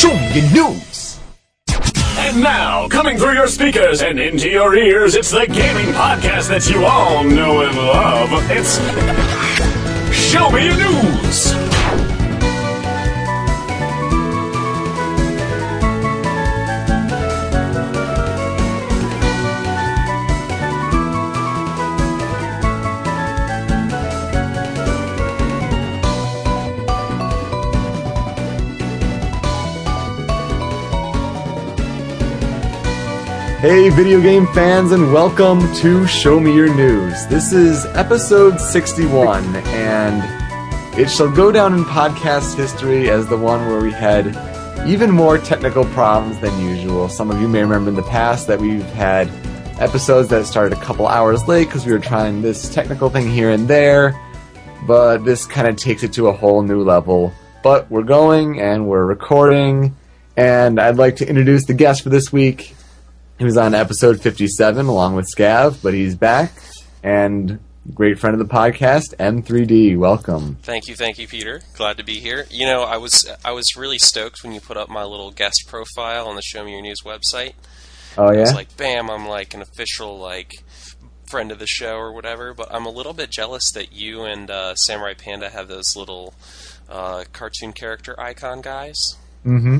Show me your news. And now, coming through your speakers and into your ears, it's the gaming podcast that you all know and love. It's Show Me News. Hey, video game fans, and welcome to Show Me Your News. This is episode 61, and it shall go down in podcast history as the one where we had even more technical problems than usual. Some of you may remember in the past that we've had episodes that started a couple hours late because we were trying this technical thing here and there, but this kind of takes it to a whole new level. But we're going and we're recording, and I'd like to introduce the guest for this week. He was on episode 57 along with Scav, but he's back and great friend of the podcast, M3D. Welcome. Thank you, thank you, Peter. Glad to be here. You know, I was I was really stoked when you put up my little guest profile on the Show Me Your News website. Oh yeah. like, bam, I'm like an official like friend of the show or whatever. But I'm a little bit jealous that you and uh, Samurai Panda have those little uh, cartoon character icon guys. mm-hmm.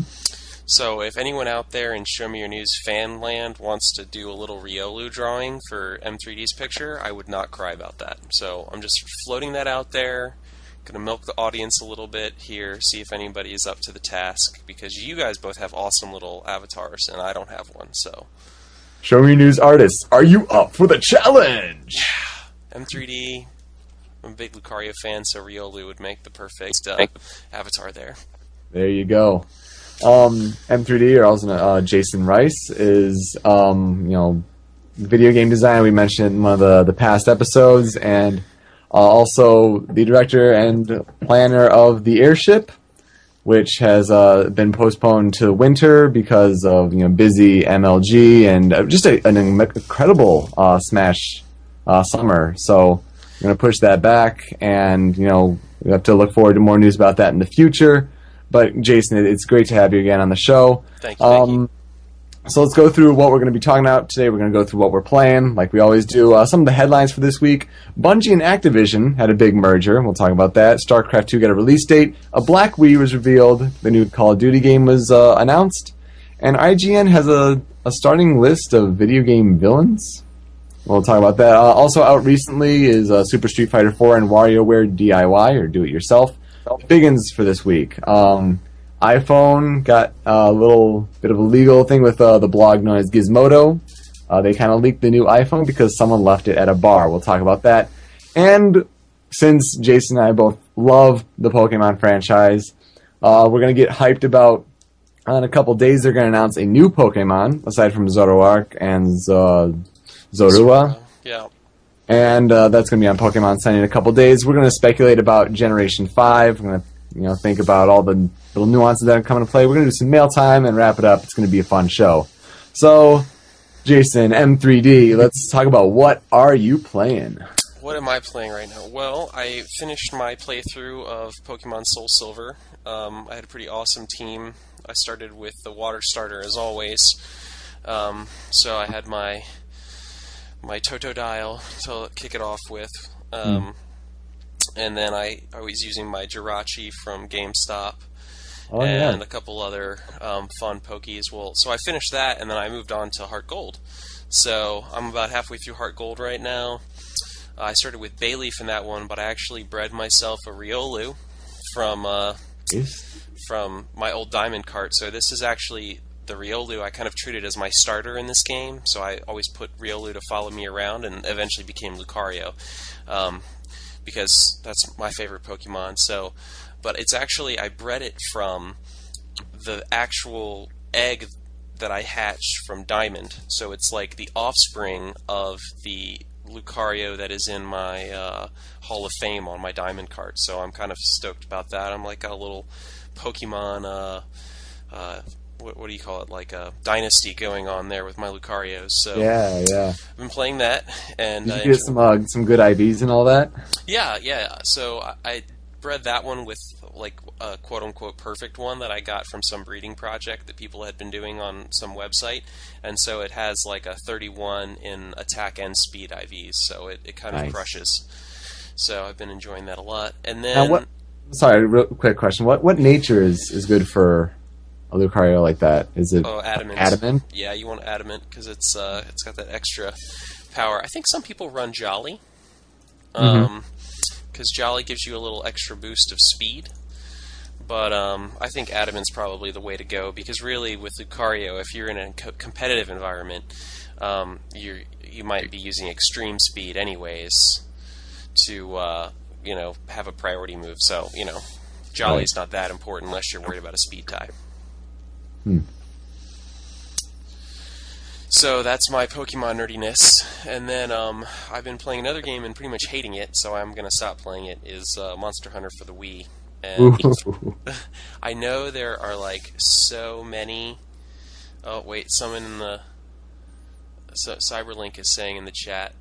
So if anyone out there in Show Me Your News fan land wants to do a little Riolu drawing for M3D's picture, I would not cry about that. So I'm just floating that out there. Gonna milk the audience a little bit here, see if anybody is up to the task, because you guys both have awesome little avatars and I don't have one. So Show me your news artists. Are you up for the challenge? Yeah. M3D, I'm a big Lucario fan, so Riolu would make the perfect uh, avatar there. There you go. Um, M3D, or also uh, Jason Rice, is um, you know video game design. We mentioned in one of the the past episodes, and uh, also the director and planner of the airship, which has uh, been postponed to winter because of you know busy MLG and uh, just a, an incredible uh, Smash uh, summer. So we're to push that back, and you know we have to look forward to more news about that in the future. But Jason, it's great to have you again on the show. Thank you. Thank you. Um, so let's go through what we're going to be talking about today. We're going to go through what we're playing, like we always do. Uh, some of the headlines for this week: Bungie and Activision had a big merger. We'll talk about that. StarCraft 2 got a release date. A Black Wii was revealed. The new Call of Duty game was uh, announced, and IGN has a, a starting list of video game villains. We'll talk about that. Uh, also out recently is uh, Super Street Fighter 4 and WarioWare DIY or Do It Yourself. Biggins for this week. Um, iPhone got a little bit of a legal thing with uh, the blog known as Gizmodo. Uh, they kind of leaked the new iPhone because someone left it at a bar. We'll talk about that. And since Jason and I both love the Pokemon franchise, uh, we're going to get hyped about. uh, In a couple days, they're going to announce a new Pokemon aside from Zoroark and uh, Zorua yeah. And uh, that's going to be on Pokemon Sun in a couple days. We're going to speculate about Generation Five. We're going to you know think about all the little nuances that come into play. We're going to do some mail time and wrap it up. It's going to be a fun show. So, Jason M3D, let's talk about what are you playing? What am I playing right now? Well, I finished my playthrough of Pokemon Soul Silver. Um, I had a pretty awesome team. I started with the water starter as always. Um, so I had my my Totodile to kick it off with. Um, And then I, I was using my Jirachi from GameStop Oh and yeah, a couple other um, fun pokies. Well, so I finished that, and then I moved on to Heart Gold. So I'm about halfway through Heart Gold right now. I started with Bayleef in that one, but I actually bred myself a Riolu from uh, from my old Diamond cart. So this is actually the Riolu I kind of treated as my starter in this game. So I always put Riolu to follow me around, and eventually became Lucario. Um, because that's my favorite Pokemon. So, but it's actually I bred it from the actual egg that I hatched from Diamond. So it's like the offspring of the Lucario that is in my uh, Hall of Fame on my Diamond cart. So I'm kind of stoked about that. I'm like a little Pokemon. Uh, uh, what, what do you call it? Like a dynasty going on there with my Lucarios. So yeah, yeah. I've been playing that, and Did I you get some uh, some good IVs and all that? yeah, yeah. So I, I bred that one with like a quote unquote perfect one that I got from some breeding project that people had been doing on some website, and so it has like a 31 in attack and speed IVs, so it, it kind of crushes. So I've been enjoying that a lot. And then Now, what? Sorry, real quick question. What what nature is, is good for a Lucario like that? Is it Oh, adamant. adamant? Yeah, you want adamant because it's uh, it's got that extra power. I think some people run Jolly, because Jolly gives you a little extra boost of speed. But um, I think adamant's probably the way to go because really, with Lucario, if you're in a co- competitive environment, um, you you might be using extreme speed anyways to uh, you know have a priority move. So you know, Jolly's not that important unless you're worried about a speed tie. So that's my Pokemon nerdiness, and then um, I've been playing another game and pretty much hating it, so I'm gonna stop playing it. Is uh, Monster Hunter for the Wii, and I know there are like so many. Oh wait, someone in the so, Cyberlink is saying in the chat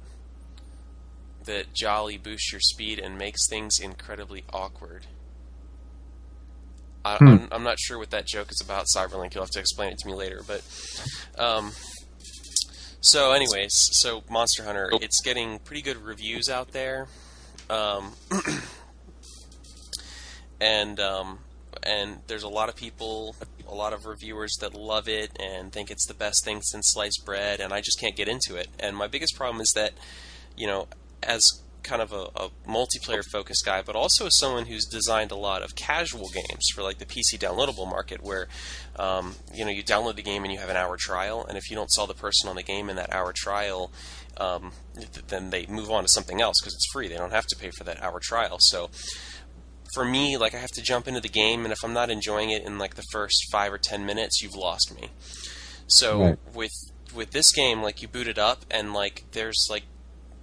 that Jolly boosts your speed and makes things incredibly awkward. I, I'm, I'm not sure what that joke is about, Cyberlink. You'll have to explain it to me later. But um, so, anyways, so Monster Hunter, it's getting pretty good reviews out there, um, and um, and there's a lot of people, a lot of reviewers that love it and think it's the best thing since sliced bread, and I just can't get into it. And my biggest problem is that, you know, as kind of a, a multiplayer focused guy, but also as someone who's designed a lot of casual games for like the PC downloadable market, where um, you know you download the game and you have an hour trial, and if you don't sell the person on the game in that hour trial, um, th- then they move on to something else because it's free. They don't have to pay for that hour trial. So for me, like I have to jump into the game, and if I'm not enjoying it in like the first five or ten minutes, you've lost me. So Right. with with this game, like you boot it up, and like there's like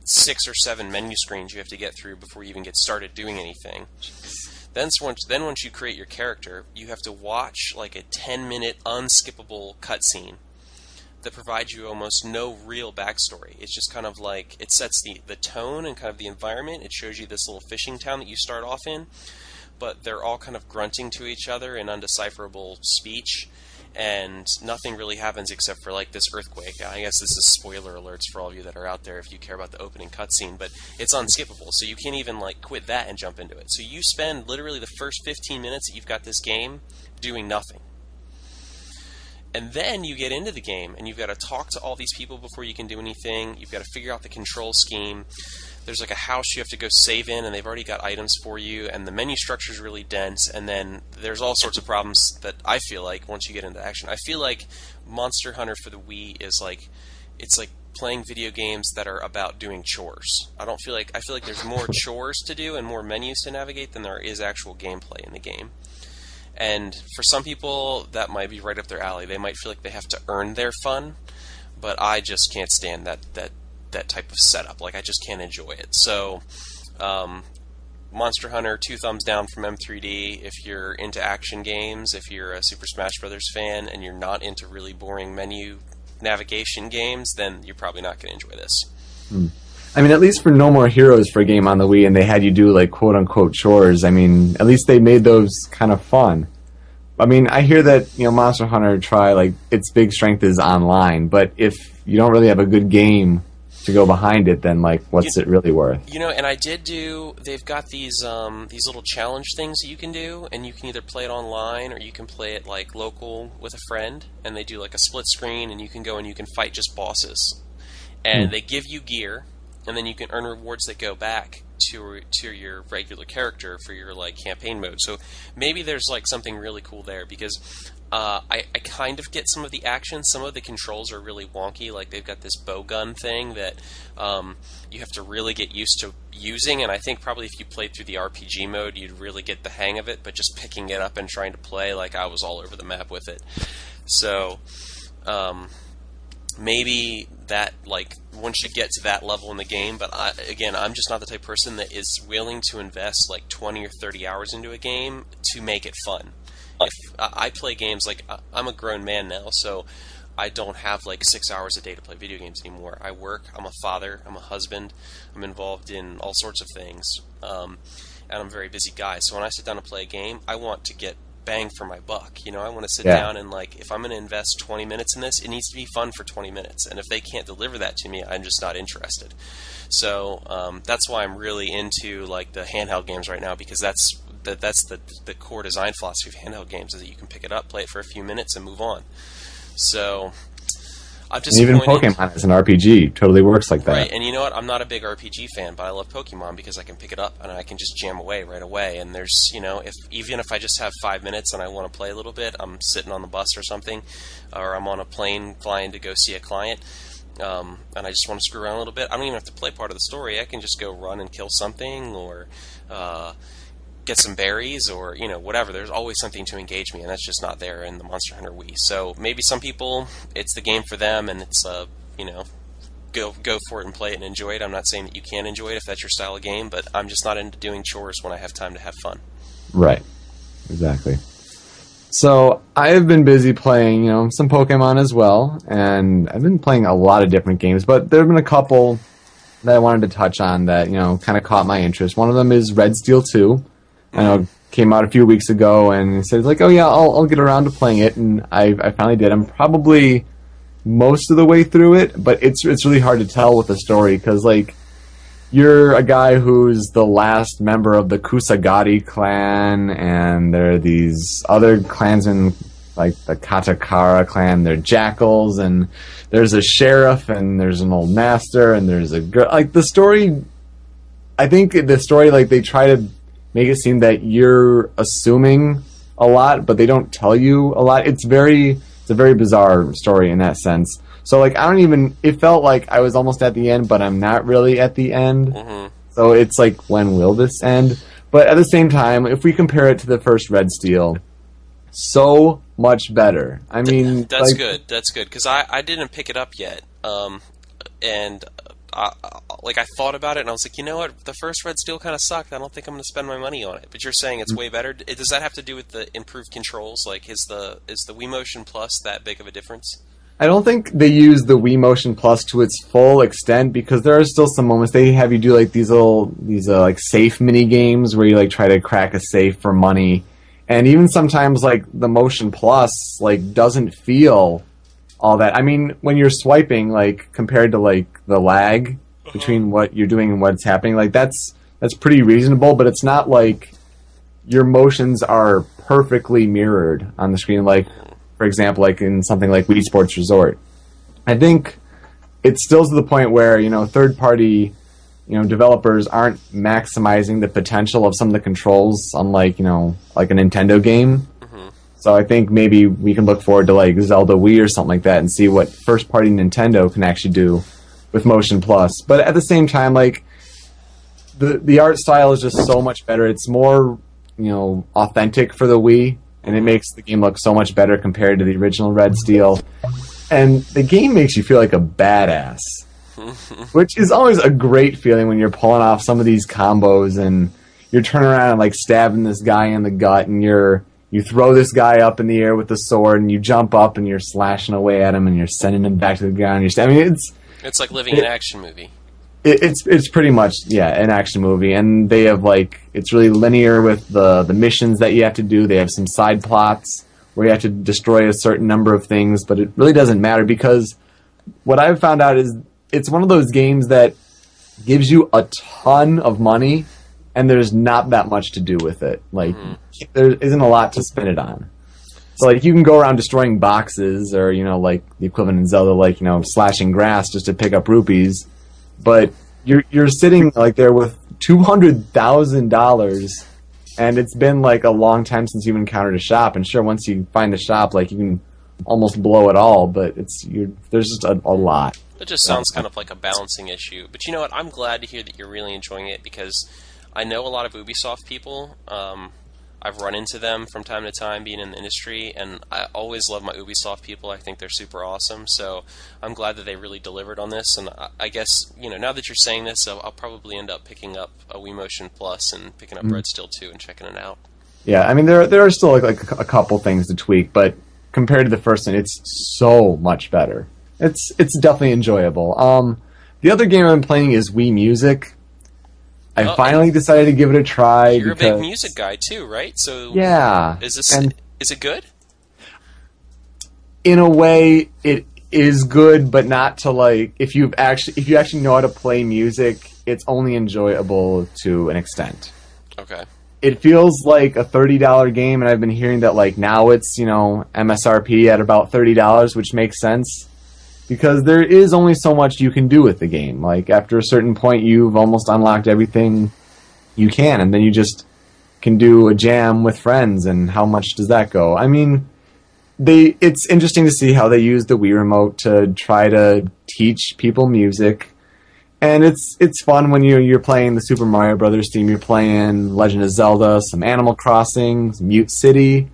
six or seven menu screens you have to get through before you even get started doing anything. Then once then once you create your character, you have to watch like a ten minute unskippable cutscene that provides you almost no real backstory. It's just kind of like it sets the, the tone and kind of the environment. It shows you this little fishing town that you start off in, but they're all kind of grunting to each other in undecipherable speech, and nothing really happens except for like this earthquake. I guess this is spoiler alerts for all of you that are out there if you care about the opening cutscene, but it's unskippable, so you can't even like quit that and jump into it. So you spend literally the first 15 minutes that you've got this game doing nothing. And then you get into the game and you've got to talk to all these people before you can do anything. You've got to figure out the control scheme. There's like a house you have to go save in, and they've already got items for you, and the menu structure is really dense. And then there's all sorts of problems that I feel like once you get into action. I feel like Monster Hunter for the Wii is like it's like playing video games that are about doing chores. I don't feel like I feel like there's more chores to do and more menus to navigate than there is actual gameplay in the game. And for some people, that might be right up their alley. They might feel like they have to earn their fun, but I just can't stand that that that type of setup. Like I just can't enjoy it. So, um, Monster Hunter, two thumbs down from M3D. If you're into action games, if you're a Super Smash Brothers fan, and you're not into really boring menu navigation games, then you're probably not going to enjoy this. I mean, at least for No More Heroes for a game on the Wii, and they had you do like quote unquote chores. I mean, at least they made those kind of fun. I mean, I hear that you know Monster Hunter try like its big strength is online, but if you don't really have a good game to go behind it, then like what's You- it really worth? You know, and I did do. They've got these um, these little challenge things that you can do, and you can either play it online or you can play it like local with a friend, and they do like a split screen, and you can go and you can fight just bosses, and they give you gear, and then you can earn rewards that go back to to your regular character for your like campaign mode. So maybe there's like something really cool there because uh, I, I kind of get some of the action. Some of the controls are really wonky. Like they've got this bow gun thing that um, you have to really get used to using. And I think probably if you played through the RPG mode, you'd really get the hang of it. But just picking it up and trying to play, like I was all over the map with it. So um, maybe that like once you get to that level in the game but I, again i'm just not the type of person that is willing to invest like 20 or 30 hours into a game to make it fun if I I play games like i'm a grown man now so i don't have like six hours a day to play video games anymore i work i'm a father i'm a husband i'm involved in all sorts of things um, and I'm a very busy guy. So when I sit down to play a game, I want to get bang for my buck. You know, I want to sit Yeah. down and like if I'm going to invest 20 minutes in this, it needs to be fun for 20 minutes. And if they can't deliver that to me, I'm just not interested. So um, that's why I'm really into like the handheld games right now because that's that that's the the core design philosophy of handheld games is that you can pick it up, play it for a few minutes, and move on. So I'm just even. Pokemon as an RPG totally works like that. Right, and you know what? I'm not a big RPG fan, but I love Pokemon because I can pick it up and I can just jam away right away. And there's, you know, if even if I just have five minutes and I want to play a little bit, I'm sitting on the bus or something, or I'm on a plane flying to go see a client, um, and I just want to screw around a little bit. I don't even have to play part of the story. I can just go run and kill something, or uh, get some berries or you know whatever. There's always something to engage me, and that's just not there in the Monster Hunter Wii. So maybe some people, it's the game for them, and it's uh, you know go go for it and play it and enjoy it. I'm not saying that you can't enjoy it if that's your style of game, but I'm just not into doing chores when I have time to have fun. Right. Exactly. So I have been busy playing, you know, some Pokemon as well, and I've been playing a lot of different games, but there have been a couple that I wanted to touch on that, you know, kind of caught my interest. One of them is Red Steel 2 and know, came out a few weeks ago, and it says like, oh yeah, I'll, I'll get around to playing it, and I, I finally did. I'm probably most of the way through it, but it's it's really hard to tell with the story because like you're a guy who's the last member of the Kusagari clan, and there are these other clansmen like the Katakara clan. They're jackals, and there's a sheriff, and there's an old master, and there's a girl. Like the story, I think the story like they try to make it seem that you're assuming a lot, but they don't tell you a lot. It's very it's a very bizarre story in that sense. So like I don't even it felt like I was almost at the end, but I'm not really at the end. hmm So it's like when will this end? But at the same time, if we compare it to the first Red Steel, so much better. I mean, That's like, good. That's good because I, I didn't pick it up yet, um, and I, like I thought about it and I was like, you know what, the first Red Steel kind of sucked. I don't think I'm going to spend my money on it. But you're saying it's way better. Does that have to do with the improved controls? Like, is the is the Wii Motion Plus that big of a difference? I don't think they use the Wii Motion Plus to its full extent because there are still some moments they have you do like these little these uh, like safe mini games where you like try to crack a safe for money, and even sometimes like the Motion Plus like doesn't feel all that. I mean, when you're swiping, like compared to like the lag uh-huh. between what you're doing and what's happening, like that's that's pretty reasonable, but it's not like your motions are perfectly mirrored on the screen. Like, for example, like in something like Wii Sports Resort, I think it's still to the point where you know third party you know developers aren't maximizing the potential of some of the controls, unlike you know like a Nintendo game. So I think maybe we can look forward to like Zelda Wii or something like that and see what first party Nintendo can actually do with Motion Plus. But at the same time, like the the art style is just so much better. It's more you know authentic for the Wii, and it makes the game look so much better compared to the original Red Steel. And the game makes you feel like a badass, which is always a great feeling when you're pulling off some of these combos and you're turning around and like stabbing this guy in the gut, and you're you throw this guy up in the air with the sword, and you jump up and you're slashing away at him, and you're sending him back to the ground. You're, I mean, it's It's like living an action movie. it, it's it's pretty much yeah an action movie and they have like it's really linear with the the missions that you have to do they have some side plots where you have to destroy a certain number of things but it really doesn't matter because what i've found out is it's one of those games that gives you a ton of money and there's not that much to do with it like hmm. there isn't a lot to spend it on so like you can go around destroying boxes or you know like the equivalent in zelda like you know slashing grass just to pick up rupees but you're you're sitting like there with two hundred thousand dollars, and it's been like a long time since you've encountered a shop. And sure, once you find the shop, like you can almost blow it all, but it's you there's just a, a lot. It just sounds kind of like a balancing issue. But you know what? I'm glad to hear that you're really enjoying it because I know a lot of Ubisoft people. Um, I've run into them from time to time being in the industry, and I always love my Ubisoft people. I think they're super awesome. So I'm glad that they really delivered on this. And I, I guess, you know, now that you're saying this, I'll, I'll probably end up picking up a Wii Motion Plus and picking up Red Steel 2 and checking it out. Yeah, I mean there there are still like, like a couple things to tweak, but compared to the first one, it's so much better. It's it's definitely enjoyable. Um, the other game I'm playing is Wii Music, I Oh, finally decided to give it a try. You're a big music guy too, right? So Yeah. is this and is it good? in a way, it is good, but not to like if you've actually if you actually know how to play music, it's only enjoyable to an extent. Okay. It feels like a thirty dollar game, and I've been hearing that like now it's you know MSRP at about thirty dollars, which makes sense because there is only so much you can do with the game. Like after a certain point, you've almost unlocked everything you can, and then you just can do a jam with friends. And how much does that go? I mean, they it's interesting to see how they use the Wii remote to try to teach people music. And it's it's fun when you you're playing the Super Mario Brothers theme, you're playing Legend of Zelda, some Animal Crossing, Mute City.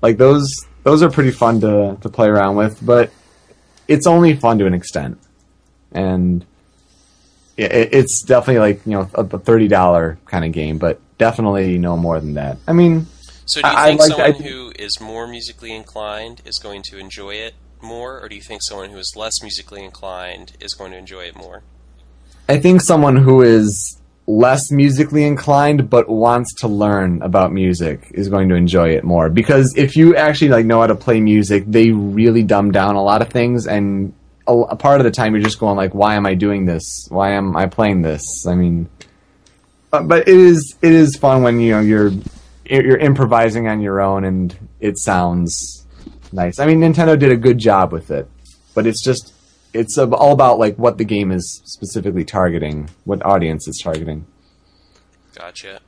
Like those those are pretty fun to, to play around with, but it's only fun to an extent. And it, it's definitely like, you know, a, a thirty dollar kind of game, but definitely no more than that. I mean So do you I- I think like- someone I- who is more musically inclined is going to enjoy it more, or do you think someone who is less musically inclined is going to enjoy it more? I think someone who is less musically inclined but wants to learn about music is going to enjoy it more because if you actually like know how to play music, they really dumb down a lot of things and a, a part of the time you're just going like why am I doing this? Why am I playing this? I mean uh, but it is it is fun when you know you're you're improvising on your own and it sounds nice. I mean Nintendo did a good job with it, but it's just it's all about like what the game is specifically targeting, what audience it's targeting. Gotcha.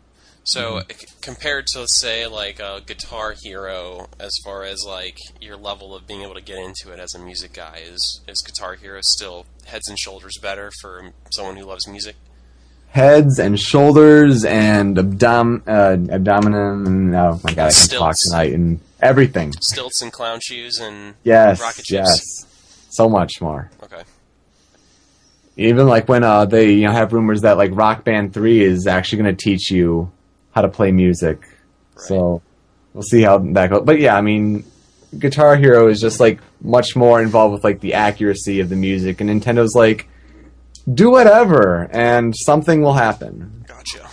So Mm-hmm. compared to say like a Guitar Hero, as far as like your level of being able to get into it as a music guy, is is Guitar Hero still heads and shoulders better for someone who loves music? Heads and shoulders and abdom uh, abdomen and oh my god, I can talk tonight and everything. Stilts and clown shoes and Yes, rocket chips. yes, so much more. Even like when uh, they you know have rumors that like Rock Band Three is actually going to teach you how to play music. So we'll see how that goes. But yeah, I mean, Guitar Hero is just like much more involved with like the accuracy of the music, and Nintendo's like, do whatever, and something will happen. Gotcha.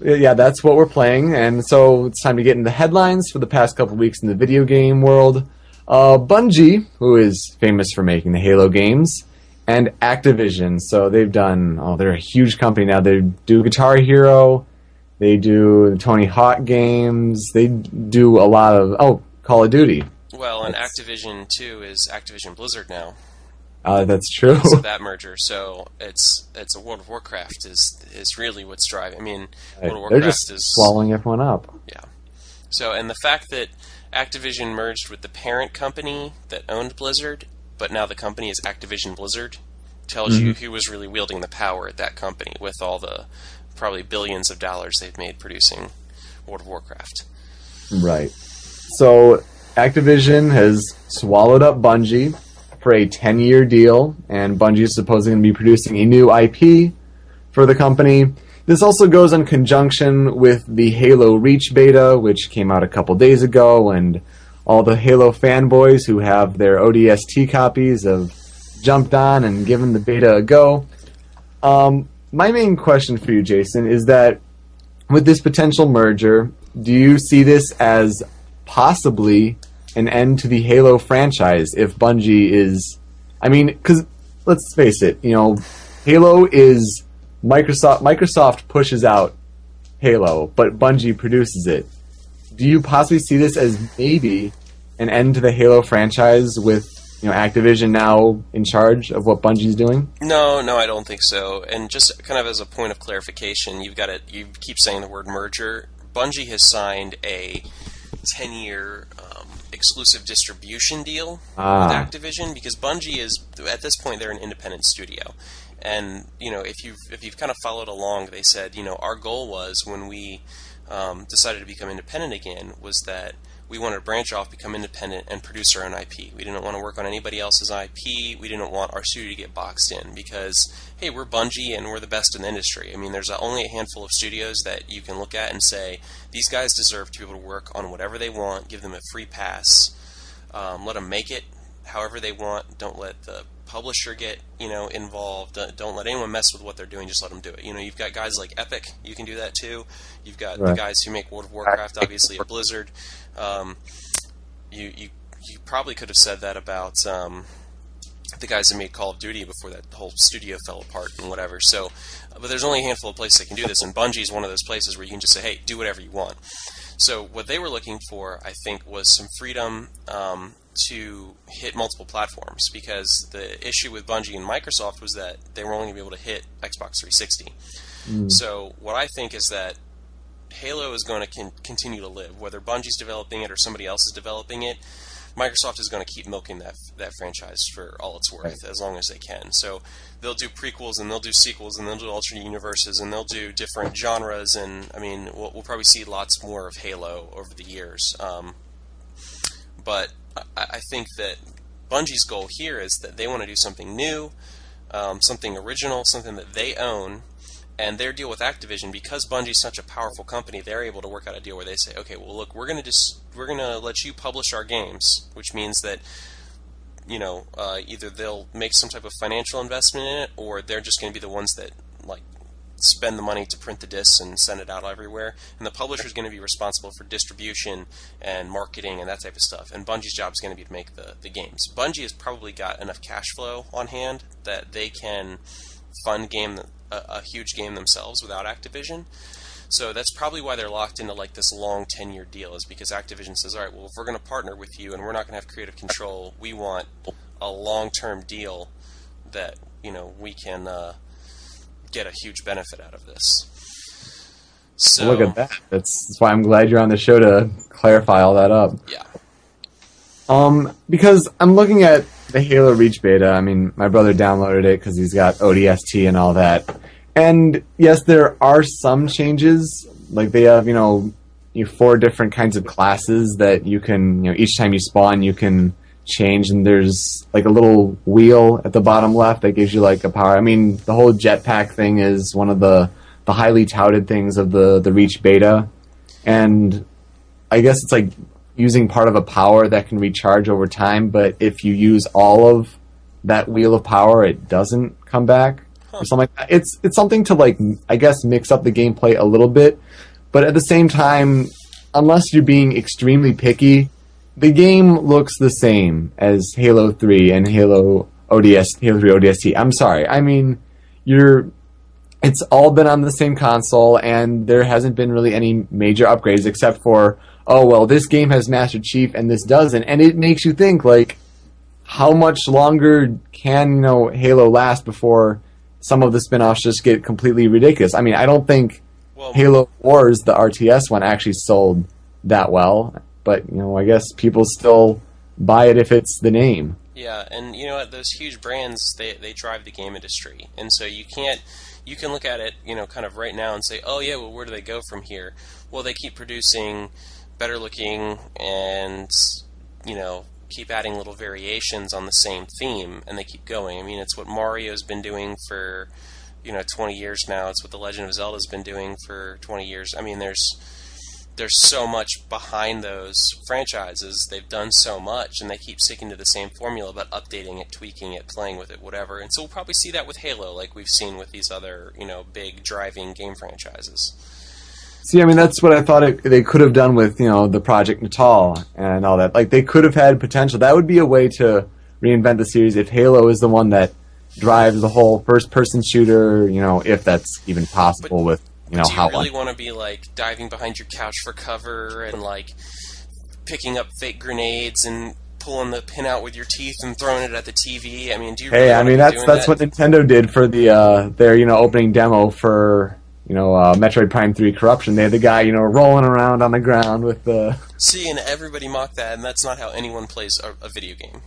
Yeah, that's what we're playing, and so it's time to get into headlines for the past couple weeks in the video game world. Uh, Bungie, who is famous for making the Halo games, and Activision. So they've done. Oh, they're a huge company now. They do Guitar Hero, they do the Tony Hawk games, they do a lot of oh Call of Duty. Well, and That's- Activision too is Activision Blizzard now. Uh, that's true. So that merger, so it's it's a World of Warcraft is is really what's driving. I mean, World of They're Warcraft just is swallowing everyone up. Yeah. So, and the fact that Activision merged with the parent company that owned Blizzard, but now the company is Activision Blizzard, tells you mm-hmm. who was really wielding the power at that company with all the probably billions of dollars they've made producing World of Warcraft. Right. So Activision has swallowed up Bungie for a 10 year deal, and Bungie is supposedly going to be producing a new IP for the company. This also goes in conjunction with the Halo Reach beta, which came out a couple days ago, and all the Halo fanboys who have their ODST copies have jumped on and given the beta a go. Um, my main question for you, Jason, is that with this potential merger, do you see this as possibly an end to the Halo franchise if Bungie is. I mean, because let's face it, you know, Halo is Microsoft. Microsoft pushes out Halo, but Bungie produces it. Do you possibly see this as maybe an end to the Halo franchise with you know Activision now in charge of what Bungie's doing? No, no, I don't think so. And just kind of as a point of clarification, you've got it. You keep saying the word merger. Bungie has signed a ten-year um, exclusive distribution deal Ah. with Activision because Bungie is at this point they're an independent studio. And you know, if you've if you've kind of followed along, they said you know our goal was when we um, decided to become independent again was that we wanted to branch off, become independent, and produce our own IP. We didn't want to work on anybody else's IP. We didn't want our studio to get boxed in because, hey, we're Bungie and we're the best in the industry. I mean, there's only a handful of studios that you can look at and say, these guys deserve to be able to work on whatever they want, give them a free pass, um, let them make it however they want. Don't let the publisher get you know involved. Uh, don't let anyone mess with what they're doing. Just let them do it. You know, you've got guys like Epic. You can do that too. You've got Right. the guys who make World of Warcraft, obviously at Blizzard. Um, you you you probably could have said that about. Um, the guys that made Call of Duty before that whole studio fell apart and whatever. So, but there's only a handful of places that can do this, and Bungie is one of those places where you can just say, "Hey, do whatever you want." So, what they were looking for, I think, was some freedom um, to hit multiple platforms because the issue with Bungie and Microsoft was that they were only going to be able to hit Xbox 360. So, what I think is that Halo is going to con- continue to live, whether Bungie's developing it or somebody else is developing it. Microsoft is going to keep milking that that franchise for all it's worth Right. as long as they can. So they'll do prequels and they'll do sequels and they'll do alternate universes and they'll do different genres and I mean we'll, we'll probably see lots more of Halo over the years. Um, but I, I think that Bungie's goal here is that they want to do something new, um, something original, something that they own, and their deal with Activision because Bungie's such a powerful company, they're able to work out a deal where they say, okay, well, look, we're going to just we're going to let you publish our games, which means that you know uh, either they'll make some type of financial investment in it, or they're just going to be the ones that like spend the money to print the discs and send it out everywhere. And the publisher is going to be responsible for distribution and marketing and that type of stuff. And Bungie's job is going to be to make the, the games. Bungie has probably got enough cash flow on hand that they can fund game a, a huge game themselves without Activision. So that's probably why they're locked into like this long ten year deal is because Activision says, all right, well if we're going to partner with you and we're not going to have creative control, we want a long term deal that you know we can uh, get a huge benefit out of this. So Look at that. That's, that's why I'm glad you're on the show to clarify all that up. Yeah, Um, because I'm looking at the Halo Reach beta. I mean, my brother downloaded it because he's got ODST and all that. And yes, there are some changes. Like they have, you know, you four different kinds of classes that you can, you know, each time you spawn, you can change. And there's like a little wheel at the bottom left that gives you like a power. I mean, the whole jetpack thing is one of the the highly touted things of the the Reach beta. And I guess it's like using part of a power that can recharge over time, but if you use all of that wheel of power, it doesn't come back or something like that. It's it's something to like I guess mix up the gameplay a little bit, but at the same time, unless you're being extremely picky, the game looks the same as Halo 3 and Halo ODS Halo 3 ODST. I'm sorry. I mean, you're it's all been on the same console and there hasn't been really any major upgrades except for oh well this game has master chief and this doesn't. And it makes you think like how much longer can you know halo last before some of the spin-offs just get completely ridiculous? I mean i don't think well, halo wars the rts one actually sold that well. But you know i guess people still buy it if it's the name. Yeah, and you know what? Those huge brands they they drive the game industry, and so you can't you can look at it you know kind of right now and say, oh yeah, well where do they go from here? Well, they keep producing better looking and you know keep adding little variations on the same theme, and they keep going. I mean, it's what Mario's been doing for you know 20 years now. It's what The Legend of Zelda's been doing for 20 years. I mean, there's there's so much behind those franchises. They've done so much, and they keep sticking to the same formula, but updating it, tweaking it, playing with it, whatever. And so we'll probably see that with Halo, like we've seen with these other, you know, big driving game franchises. See, I mean, that's what I thought it, they could have done with, you know, the Project Natal and all that. Like, they could have had potential. That would be a way to reinvent the series if Halo is the one that drives the whole first-person shooter. You know, if that's even possible But- with, you know, how. Do you really want to be like diving behind your couch for cover and like picking up fake grenades and pulling the pin out with your teeth and throwing it at the TV? I mean, do you? Really Hey, I mean, that's that's that? what Nintendo did for the uh, their you know opening demo for you know uh, Metroid Prime Three Corruption. They had the guy you know rolling around on the ground with the See, and everybody mocked that, and that's not how anyone plays a, a video game.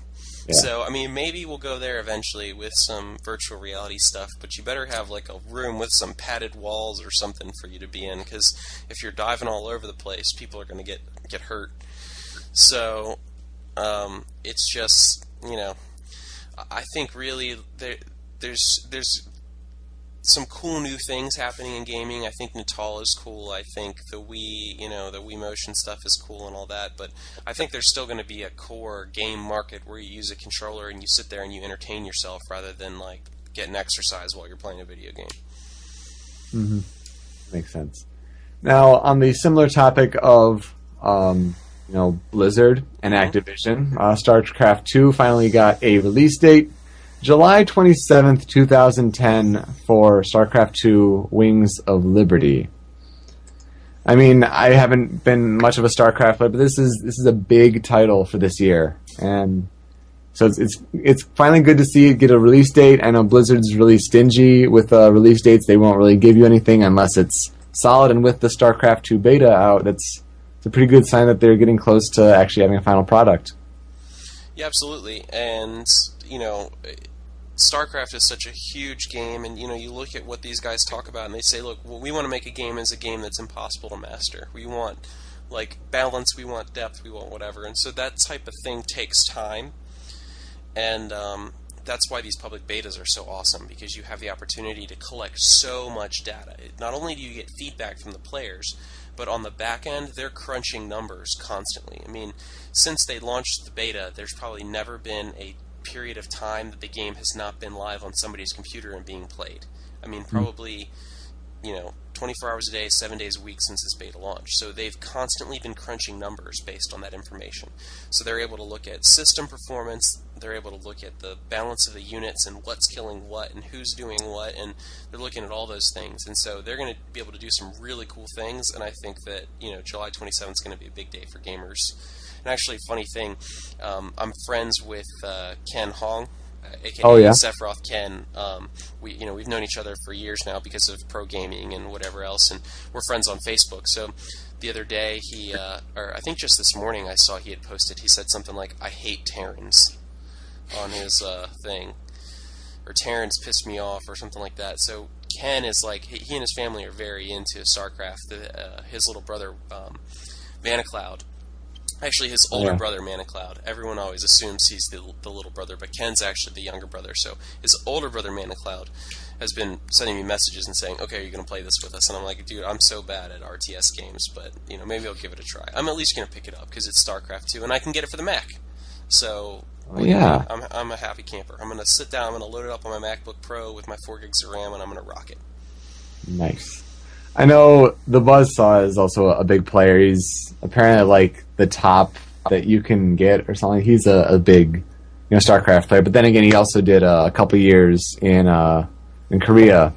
Yeah. So, I mean, maybe we'll go there eventually with some virtual reality stuff, but you better have like a room with some padded walls or something for you to be in, because if you're diving all over the place, people are going to get get hurt. So, um, it's just you know, I- I think really there there's there's some cool new things happening in gaming. I think Natal is cool. I think the Wii, you know, the Wii Motion stuff is cool and all that. But I think there's still going to be a core game market where you use a controller and you sit there and you entertain yourself rather than like get an exercise while you're playing a video game. Mm-hmm. Makes sense. Now, on the similar topic of um, you know Blizzard and Mhm. Activision, uh, StarCraft Two finally got a release date, July twenty seventh, two thousand ten, for StarCraft Two: Wings of Liberty. I mean, I haven't been much of a StarCraft player, but this is this is a big title for this year, and so it's it's, it's finally good to see it get a release date. I know Blizzard's really stingy with uh, release dates; they won't really give you anything unless it's solid. And with the StarCraft two beta out, that's it's a pretty good sign that they're getting close to actually having a final product. Yeah, absolutely. And you know, StarCraft is such a huge game, and you know, you look at what these guys talk about, and they say, "Look, what we want to make a game is a game that's impossible to master. We want like balance, we want depth, we want whatever." And so that type of thing takes time, and um, that's why these public betas are so awesome because you have the opportunity to collect so much data. Not only do you get feedback from the players, but on the back end, they're crunching numbers constantly. I mean, since they launched the beta, there's probably never been a period of time that the game has not been live on somebody's computer and being played. I mean, probably, you know, 24 hours a day, seven days a week since this beta launch. So they've constantly been crunching numbers based on that information. So they're able to look at system performance, they're able to look at the balance of the units and what's killing what and who's doing what, and they're looking at all those things. And so they're going to be able to do some really cool things. And I think that you know July 27th is going to be a big day for gamers. And actually, funny thing, um, I'm friends with uh, Ken Hoang, uh, aka Oh, yeah? Sephiroth Ken. Um, we you know we've known each other for years now because of pro gaming and whatever else, and we're friends on Facebook. So the other day he, uh, or I think just this morning, I saw he had posted. He said something like, "I hate Terrans," on his uh, thing, or Terrans pissed me off, or something like that. So Ken is like he, and his family are very into StarCraft. The, uh, his little brother, um, Manacloud. Actually, his older Yeah. brother, Manacloud. Everyone always assumes he's the, the little brother, but Ken's actually the younger brother. So his older brother, Manacloud, has been sending me messages and saying, "Okay, are you going to play this with us?" And I'm like, "Dude, I'm so bad at RTS games, but you know, maybe I'll give it a try. I'm at least going to pick it up because it's StarCraft 2, and I can get it for the Mac. So Oh, yeah. I'm I'm a happy camper. I'm going to sit down. I'm going to load it up on my MacBook Pro with my four gigs of RAM, and I'm going to rock it. Nice. I know the Buzzsaw is also a big player. He's apparently like the top that you can get or something. He's a, a big, you know, StarCraft player. But then again, he also did uh, a couple years in uh, in Korea.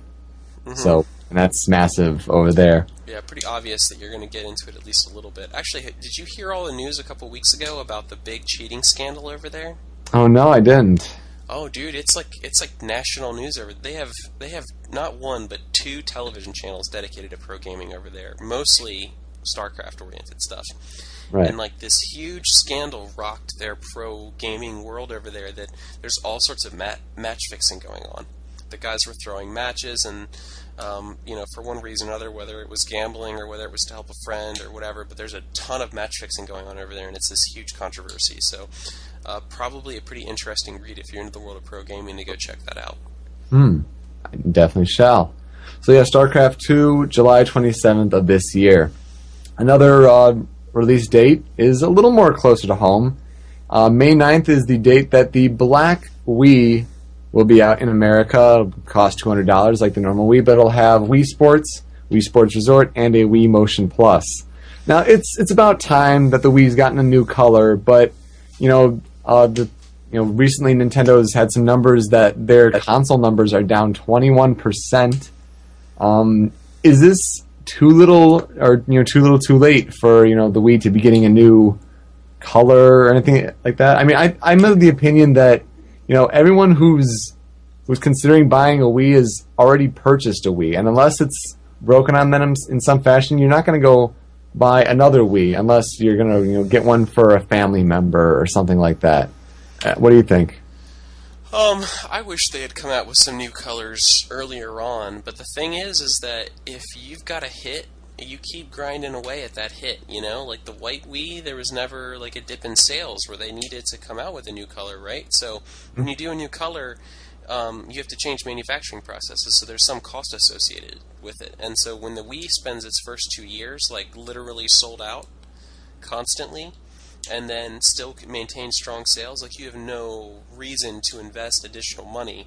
So and that's massive over there. Yeah, pretty obvious that you're going to get into it at least a little bit. Actually, did you hear all the news a couple weeks ago about the big cheating scandal over there? Oh no, I didn't. Oh, dude, it's like it's like national news over. They have they have not one but two television channels dedicated to pro gaming over there, mostly StarCraft oriented stuff. Right. And like this huge scandal rocked their pro gaming world over there. That there's all sorts of mat- match fixing going on. The guys were throwing matches, and um, you know, for one reason or another, whether it was gambling or whether it was to help a friend or whatever. But there's a ton of match fixing going on over there, and it's this huge controversy. So, uh, probably a pretty interesting read if you're into the world of pro gaming to go check that out. Hmm. I definitely shall. So yeah, StarCraft two, July twenty seventh of this year. Another uh, release date is a little more closer to home. Uh, May 9th is the date that the Black Wii will be out in America. It'll cost two hundred dollars like the normal Wii, but it'll have Wii Sports, Wii Sports Resort, and a Wii Motion Plus. Now it's it's about time that the Wii's gotten a new color, but you know uh, the you know recently Nintendo's had some numbers that their console numbers are down twenty one percent. Um, is this too little or you know too little too late for you know the Wii to be getting a new color or anything like that? I mean, I I'm of the opinion that you know everyone who's who's considering buying a Wii has already purchased a Wii, and unless it's broken on them in some fashion, you're not going to go buy another Wii unless you're going to you know get one for a family member or something like that. Uh, what do you think? Um, I wish they had come out with some new colors earlier on, but the thing is, is that if you've got a hit, you keep grinding away at that hit, you know? Like the white Wii, there was never like a dip in sales where they needed to come out with a new color, right? So when you do a new color, um, you have to change manufacturing processes, so there's some cost associated with it. And so when the Wii spends its first two years, like literally sold out constantly, and then still maintain strong sales, like you have no reason to invest additional money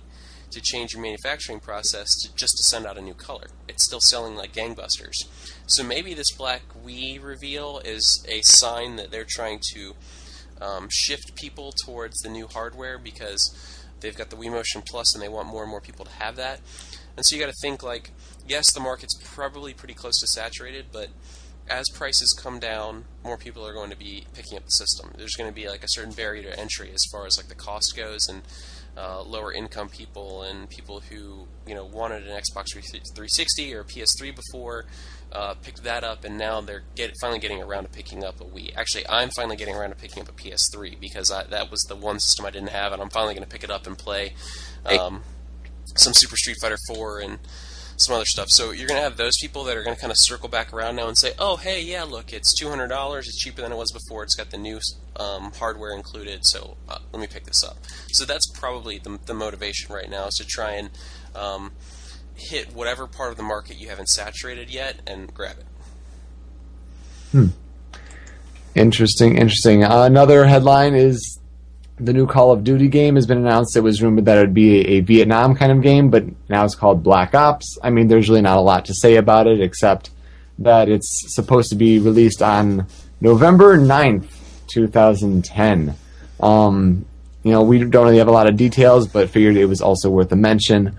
to change your manufacturing process to, just to send out a new color. It's still selling like gangbusters. So maybe this black Wii reveal is a sign that they're trying to um, shift people towards the new hardware because they've got the Wii Motion Plus and they want more and more people to have that. And so you got to think like, yes, the market's probably pretty close to saturated, but as prices come down, more people are going to be picking up the system. There's going to be like a certain barrier to entry as far as like the cost goes, and uh, lower income people and people who you know wanted an Xbox 360 or a PS3 before uh, picked that up, and now they're get, finally getting around to picking up a Wii. Actually, I'm finally getting around to picking up a PS3 because I, that was the one system I didn't have, and I'm finally going to pick it up and play um, some Super Street Fighter 4 and some other stuff. So you're going to have those people that are going to kind of circle back around now and say, "Oh, hey, yeah, look, it's two hundred dollars. It's cheaper than it was before. It's got the new um, hardware included. So uh, let me pick this up." So that's probably the, the motivation right now is to try and um, hit whatever part of the market you haven't saturated yet and grab it. Hmm. Interesting, interesting. Uh, another headline is the new Call of Duty game has been announced. It was rumored that it would be a, a, Vietnam kind of game, but now it's called Black Ops. I mean, there's really not a lot to say about it except that it's supposed to be released on November 9th, 2010. Um, you know, we don't really have a lot of details, but figured it was also worth a mention.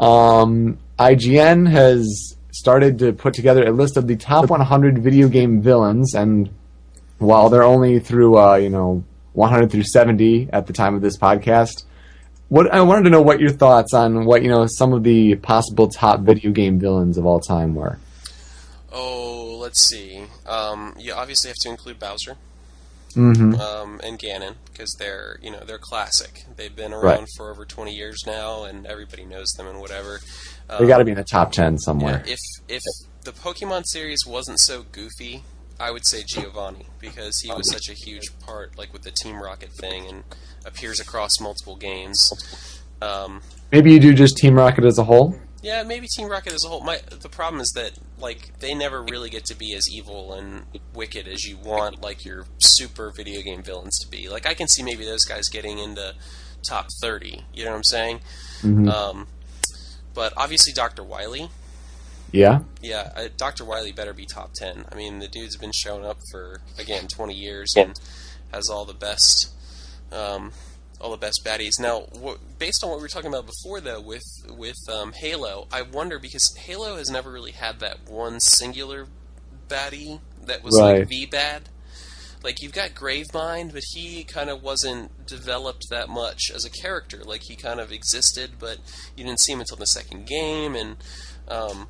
Um, IGN has started to put together a list of the top 100 video game villains, and while they're only through, uh, you know, 100 through 70 at the time of this podcast. What I wanted to know what your thoughts on what you know some of the possible top video game villains of all time were. Oh, let's see. Um, you obviously have to include Bowser mm-hmm. um, and Ganon because they're you know they're classic. They've been around Right. for over 20 years now, and everybody knows them and whatever. They got to be in the top 10 somewhere. Yeah, if if the Pokemon series wasn't so goofy, I would say Giovanni because he was such a huge part, like with the Team Rocket thing, and appears across multiple games. Um, Maybe you do just Team Rocket as a whole. Yeah, maybe Team Rocket as a whole. My the problem is that like they never really get to be as evil and wicked as you want like your super video game villains to be. Like I can see maybe those guys getting into top thirty. You know what I'm saying? Mhm. Um, but obviously Dr. Wily. Yeah. Yeah, uh, Dr. Wily better be top 10. I mean, the dude's been showing up for, again, 20 years and has all the best. Um, all the best baddies. Now, what, based on what we were talking about before, though, with with um, Halo, I wonder because Halo has never really had that one singular baddie that was Right. like the bad. Like you've got Gravemind, but he kind of wasn't developed that much as a character. Like he kind of existed, but you didn't see him until the second game, and um,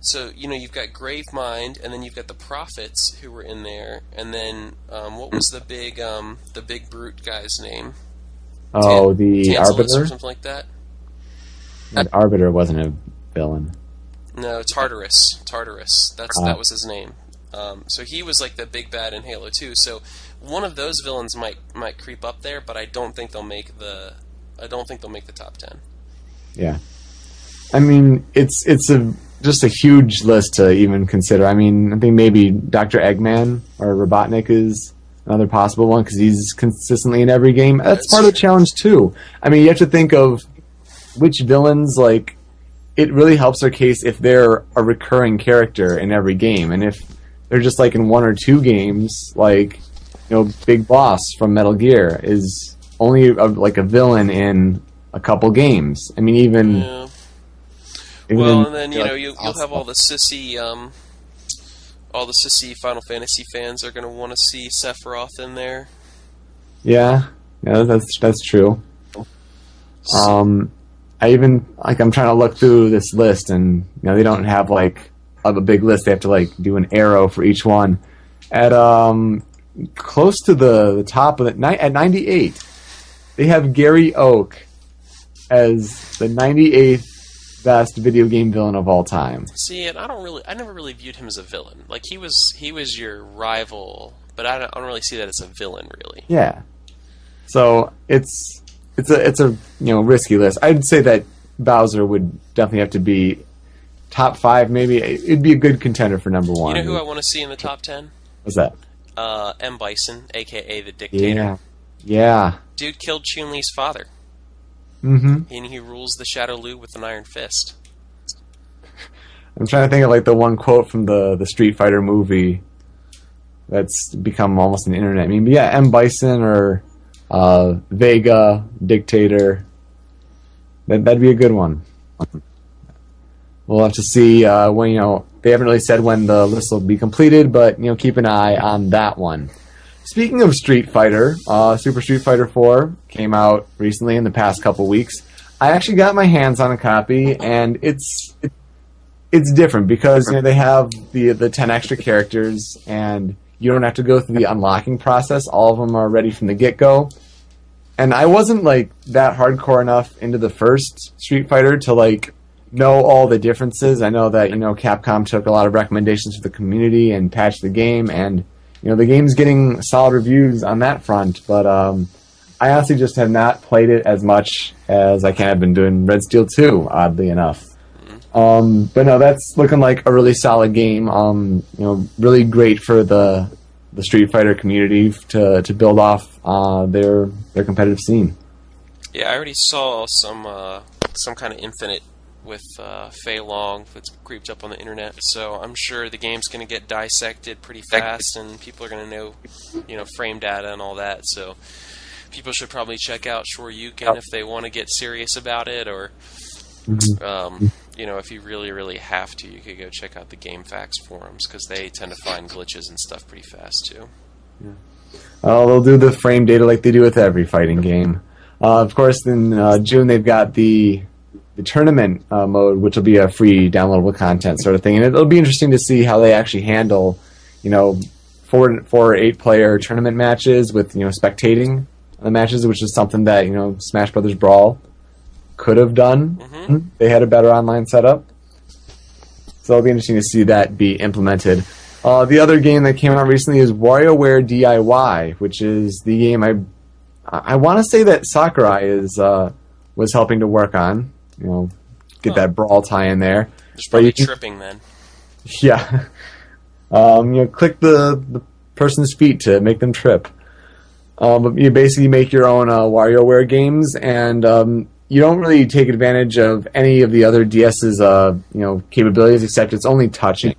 so you know you've got Gravemind, and then you've got the Prophets who were in there, and then um, what was the big um, the big brute guy's name? Oh, Tan- the Tantalus Arbiter. or something like that. The Arbiter wasn't a villain. No, Tartarus. Tartarus. That's Ah. that was his name. Um, so he was like the big bad in Halo 2. So one of those villains might might creep up there, but I don't think they'll make the I don't think they'll make the top ten. Yeah. I mean, it's it's a just a huge list to even consider. I mean, I think maybe Dr. Eggman or Robotnik is another possible one because he's consistently in every game. That's, part of the challenge too. I mean, you have to think of which villains like it really helps their case if they're a recurring character in every game, and if they're just like in one or two games, like you know, Big Boss from Metal Gear is only a, like a villain in a couple games. I mean, even Yeah. even Well, and then you know you, you'll have all the sissy um, all the sissy Final Fantasy fans are going to want to see Sephiroth in there. Yeah, yeah, that's that's true. Um, I even like I'm trying to look through this list, and you know they don't have like a big list. They have to like do an arrow for each one. At um, close to the, the top of the at 98, they have Gary Oak as the 98th best video game villain of all time. See, and I don't really, I never really viewed him as a villain. Like he was, he was your rival, but I don't, I don't really see that as a villain, really. Yeah. So it's it's a it's a you know risky list. I'd say that Bowser would definitely have to be top five, maybe. It'd be a good contender for number one. You know who I want to see in the top ten? What's that? Uh, M Bison, aka the Dictator. Yeah, yeah. Dude killed Chun Li's father, Mm-hmm. and he rules the Shadaloo with an iron fist. I'm trying to think of like the one quote from the the Street Fighter movie that's become almost an internet meme. But yeah, M Bison or uh, Vega Dictator. That that'd be a good one. We'll have to see uh, when you know they haven't really said when the list will be completed, but you know keep an eye on that one. Speaking of Street Fighter, uh, Super Street Fighter 4 came out recently in the past couple weeks. I actually got my hands on a copy, and it's it, it's different because you know they have the the ten extra characters, and you don't have to go through the unlocking process. All of them are ready from the get go. And I wasn't like that hardcore enough into the first Street Fighter to like know all the differences. I know that you know Capcom took a lot of recommendations from the community and patched the game, and you know the game's getting solid reviews on that front. But um, I honestly just have not played it as much as I can have been doing Red Steel 2, oddly enough. Um, but no, that's looking like a really solid game. Um, you know, really great for the the Street Fighter community to to build off uh, their their competitive scene. Yeah, I already saw some uh, some kind of infinite with uh, Fei Long that's creeped up on the internet. So I'm sure the game's going to get dissected pretty fast, and people are going to know, you know, frame data and all that. So people should probably check out Shoryuken if they want to get serious about it, or um, you know, if you really, really have to, you could go check out the GameFAQs forums because they tend to find glitches and stuff pretty fast too. Yeah. Oh, they'll do the frame data like they do with every fighting game. Uh, of course, in uh, June they've got the the tournament uh, mode, which will be a free downloadable content sort of thing, and it'll be interesting to see how they actually handle, you know, four four or eight player tournament matches with you know spectating the matches, which is something that you know Smash Brothers Brawl could have done. Mhm. They had a better online setup, so it'll be interesting to see that be implemented. Uh, the other game that came out recently is WarioWare DIY, which is the game I I want to say that Sakurai is uh, was helping to work on. You know, get Huh. that brawl tie in there. But probably you can- tripping then. Yeah. Um, you know, click the, the person's feet to make them trip. Um, but you basically make your own uh, WarioWare games, and um, you don't really take advantage of any of the other DS's uh, you know capabilities, except it's only touching.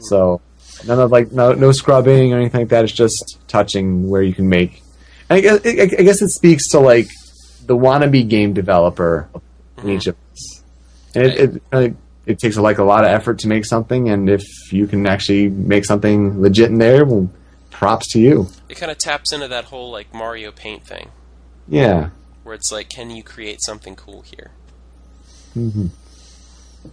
So none of like no no scrubbing or anything like that. It's just touching where you can make. I guess I I guess it speaks to like the wannabe game developer in each of us. And it, it, it, it takes like a lot of effort to make something, and if you can actually make something legit in there, well, props to you. It kind of taps into that whole like Mario Paint thing, Yeah. where it's like, can you create something cool here? Mm-hmm.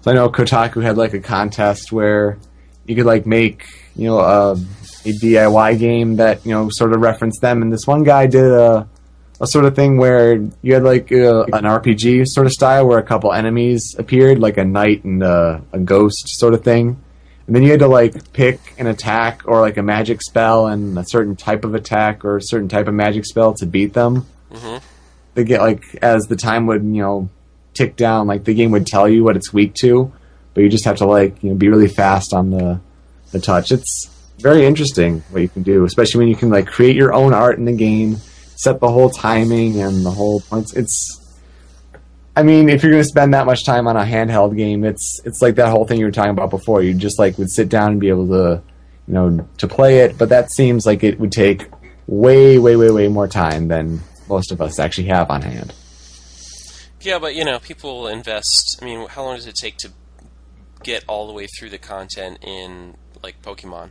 So I know Kotaku had like a contest where you could like make you know a, a DIY game that you know sort of referenced them, and this one guy did a a sort of thing where you had like a, an RPG sort of style where a couple enemies appeared, like a knight and a, a ghost sort of thing, and then you had to like pick an attack or like a magic spell and a certain type of attack or a certain type of magic spell to beat them. hmm They get like as the time would you know tick down, like the game would tell you what it's weak to, but you just have to like you know be really fast on the the touch. It's very interesting what you can do, especially when you can like create your own art in the game, set the whole timing and the whole points. It's I mean, if you're going to spend that much time on a handheld game, it's it's like that whole thing you were talking about before. You just like would sit down and be able to, you know, to play it. But that seems like it would take way, way, way, way more time than most of us actually have on hand. Yeah, but you know, people invest. I mean, how long does it take to get all the way through the content in like Pokemon?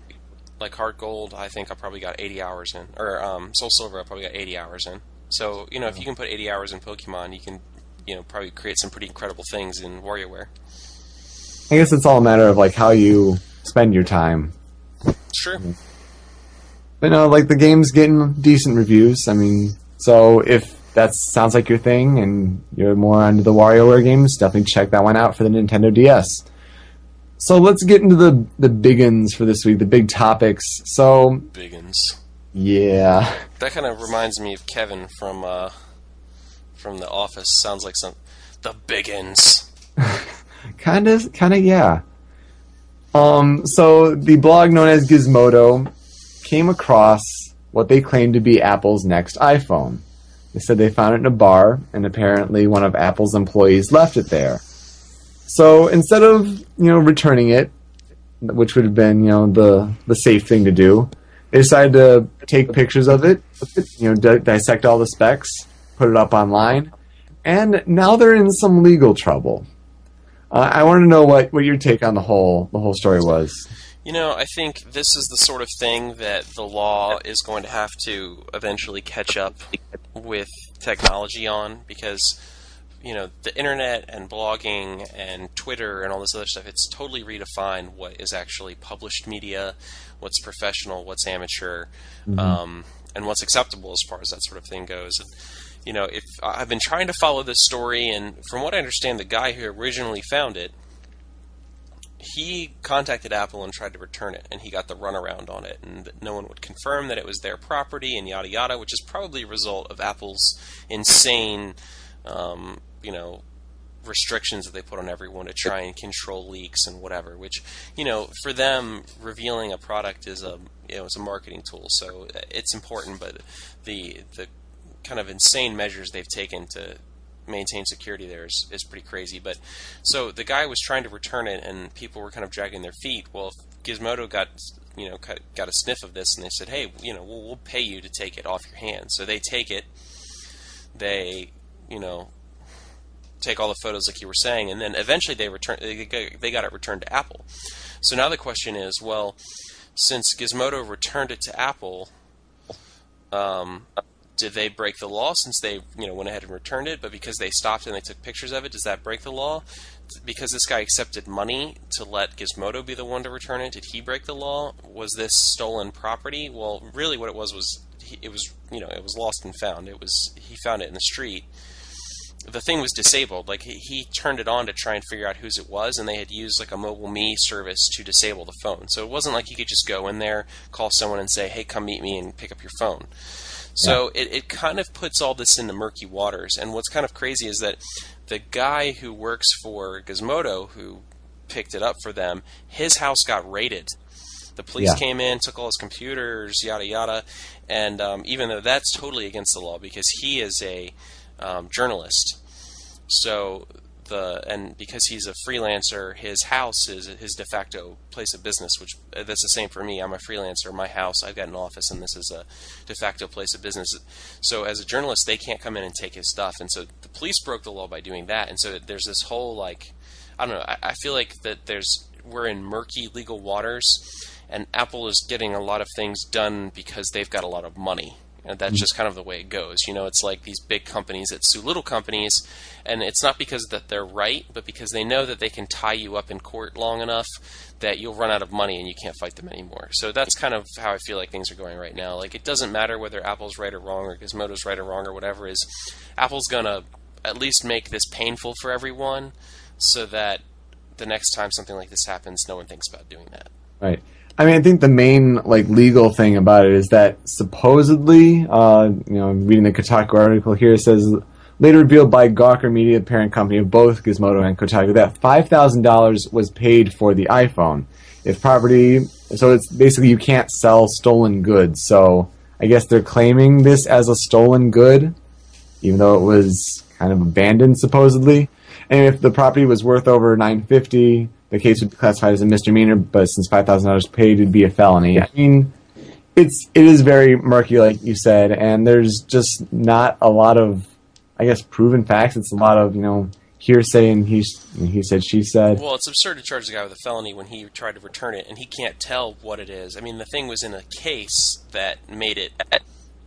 Like Heart Gold, I think I probably got 80 hours in, or um, Soul Silver, I probably got 80 hours in. So you know, if you can put 80 hours in Pokemon, you can, you know, probably create some pretty incredible things in WarioWare. I guess it's all a matter of like how you spend your time. Sure. But no, like the game's getting decent reviews. I mean, so if that sounds like your thing and you're more into the WarioWare games, definitely check that one out for the Nintendo DS. So let's get into the the biggins for this week, the big topics. So Biggins. yeah, That kind of reminds me of Kevin from uh, from The Office. Sounds like some the Biggins. kind of, kind of, yeah. Um, so the blog known as Gizmodo came across what they claimed to be Apple's next iPhone. They said they found it in a bar, and apparently one of Apple's employees left it there. So instead of you know returning it, which would have been you know the the safe thing to do, they decided to take pictures of it, you know, di- dissect all the specs, put it up online, and now they're in some legal trouble. Uh, I want to know what, what your take on the whole the whole story was. You know, I think this is the sort of thing that the law is going to have to eventually catch up with technology on because you know the internet and blogging and Twitter and all this other stuff it's totally redefined what is actually published media, what's professional, what's amateur, um, and what's acceptable as far as that sort of thing goes. And, you know, if I've been trying to follow this story, and from what I understand, the guy who originally found it he contacted Apple and tried to return it, and he got the runaround on it, and that no one would confirm that it was their property, and yada yada, which is probably a result of Apple's insane, um, you know, restrictions that they put on everyone to try and control leaks and whatever. Which, you know, for them, revealing a product is a you know it's a marketing tool, so uh, it's important, but the the kind of insane measures they've taken to maintain security there is, is pretty crazy. But so the guy was trying to return it, and people were kind of dragging their feet. Well, Gizmodo got you know got got a sniff of this, and they said, "Hey, you know, we'll, we'll pay you to take it off your hands." So they take it, they you know take all the photos like you were saying, and then eventually they return they got, it returned to Apple. So now the question is, well, since Gizmodo returned it to Apple, um, did they break the law since they you know went ahead and returned it? But because they stopped and they took pictures of it, does that break the law? Because this guy accepted money to let Gizmodo be the one to return it, did he break the law? Was this stolen property? Well, really, what it was was it was you know it was lost and found. It was he found it in the street. The thing was disabled. Like he, he turned it on to try and figure out whose it was, and they had used like a MobileMe service to disable the phone. So it wasn't like he could just go in there, call someone, and say, "Hey, come meet me and pick up your phone." So it, it kind of puts all this into murky waters. And what's kind of crazy is that the guy who works for Gizmodo, who picked it up for them, his house got raided. The police Yeah. came in, took all his computers, yada yada. And um, even though that's totally against the law, because he is a um, journalist, so the and because he's a freelancer, his house is his de facto place of business. Which uh, that's the same for me. I'm a freelancer. My house, I've got an office, and this is a de facto place of business. So as a journalist, they can't come in and take his stuff, and so the police broke the law by doing that. And so there's this whole like, I don't know. I, I feel like that there's we're in murky legal waters, and Apple is getting a lot of things done because they've got a lot of money. And that's just kind of the way it goes. You know, it's like these big companies that sue little companies, and it's not because that they're right, but because they know that they can tie you up in court long enough that you'll run out of money and you can't fight them anymore. So that's kind of how I feel like things are going right now. Like it doesn't matter whether Apple's right or wrong or Gizmodo's right or wrong or whatever is Apple's gonna at least make this painful for everyone so that the next time something like this happens, no one thinks about doing that. Right. I mean, I think the main like legal thing about it is that supposedly, uh, you know, reading the Kotaku article here says later revealed by Gawker Media, the parent company of both Gizmodo and Kotaku, that five thousand dollars was paid for the iPhone. If property, so it's basically you can't sell stolen goods. So I guess they're claiming this as a stolen good, even though it was kind of abandoned supposedly. And if the property was worth over nine fifty, the case would be classified as a misdemeanor. But since five thousand dollars paid, it'd be a felony. I mean, it's it is very murky, like you said, and there's just not a lot of, I guess, proven facts. It's a lot of you know hearsay and he he said she said. Well, it's absurd to charge the guy with a felony when he tried to return it and he can't tell what it is. I mean, the thing was in a case that made it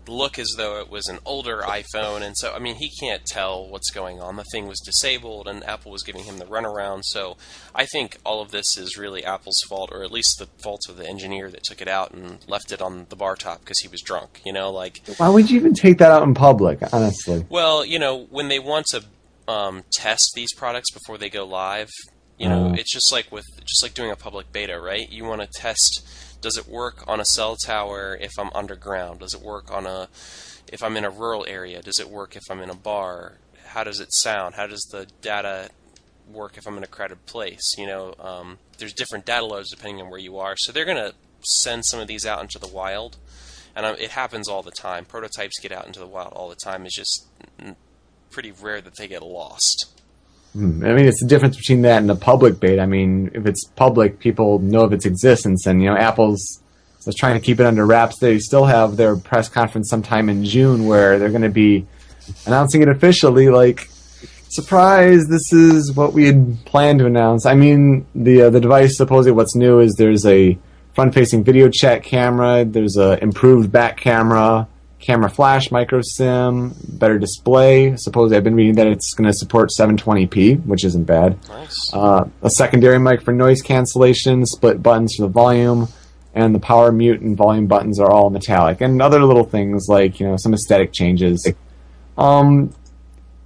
look as though it was an older iPhone, and so I mean, he can't tell what's going on. The thing was disabled, and Apple was giving him the runaround. So I think all of this is really Apple's fault, or at least the fault of the engineer that took it out and left it on the bar top because he was drunk. You know, like Why would you even take that out in public? Honestly, well, you know, when they want to um, test these products before they go live, you know, Oh. it's just like with just like doing a public beta, right? You want to test does it work on a cell tower if I'm underground? Does it work on a if I'm in a rural area? Does it work if I'm in a bar? How does it sound? How does the data work if I'm in a crowded place? You know, um, there's different data loads depending on where you are. So they're going to send some of these out into the wild, and it happens all the time. Prototypes get out into the wild all the time. It's just pretty rare that they get lost. Hmm. I mean, it's the difference between that and a public beta. I mean, if it's public, people know of its existence, and you know, Apple's was trying to keep it under wraps. They still have their press conference sometime in June where they're going to be announcing it officially. Like, surprise! This is what we had planned to announce. I mean, the uh, the device supposedly what's new is there's a front-facing video chat camera. There's a improved back camera camera flash, micro SIM, better display. Supposedly, I've been reading that it's going to support 720p, which isn't bad. Nice. Uh, a secondary mic for noise cancellation, split buttons for the volume, and the power mute and volume buttons are all metallic, and other little things like you know some aesthetic changes. Um,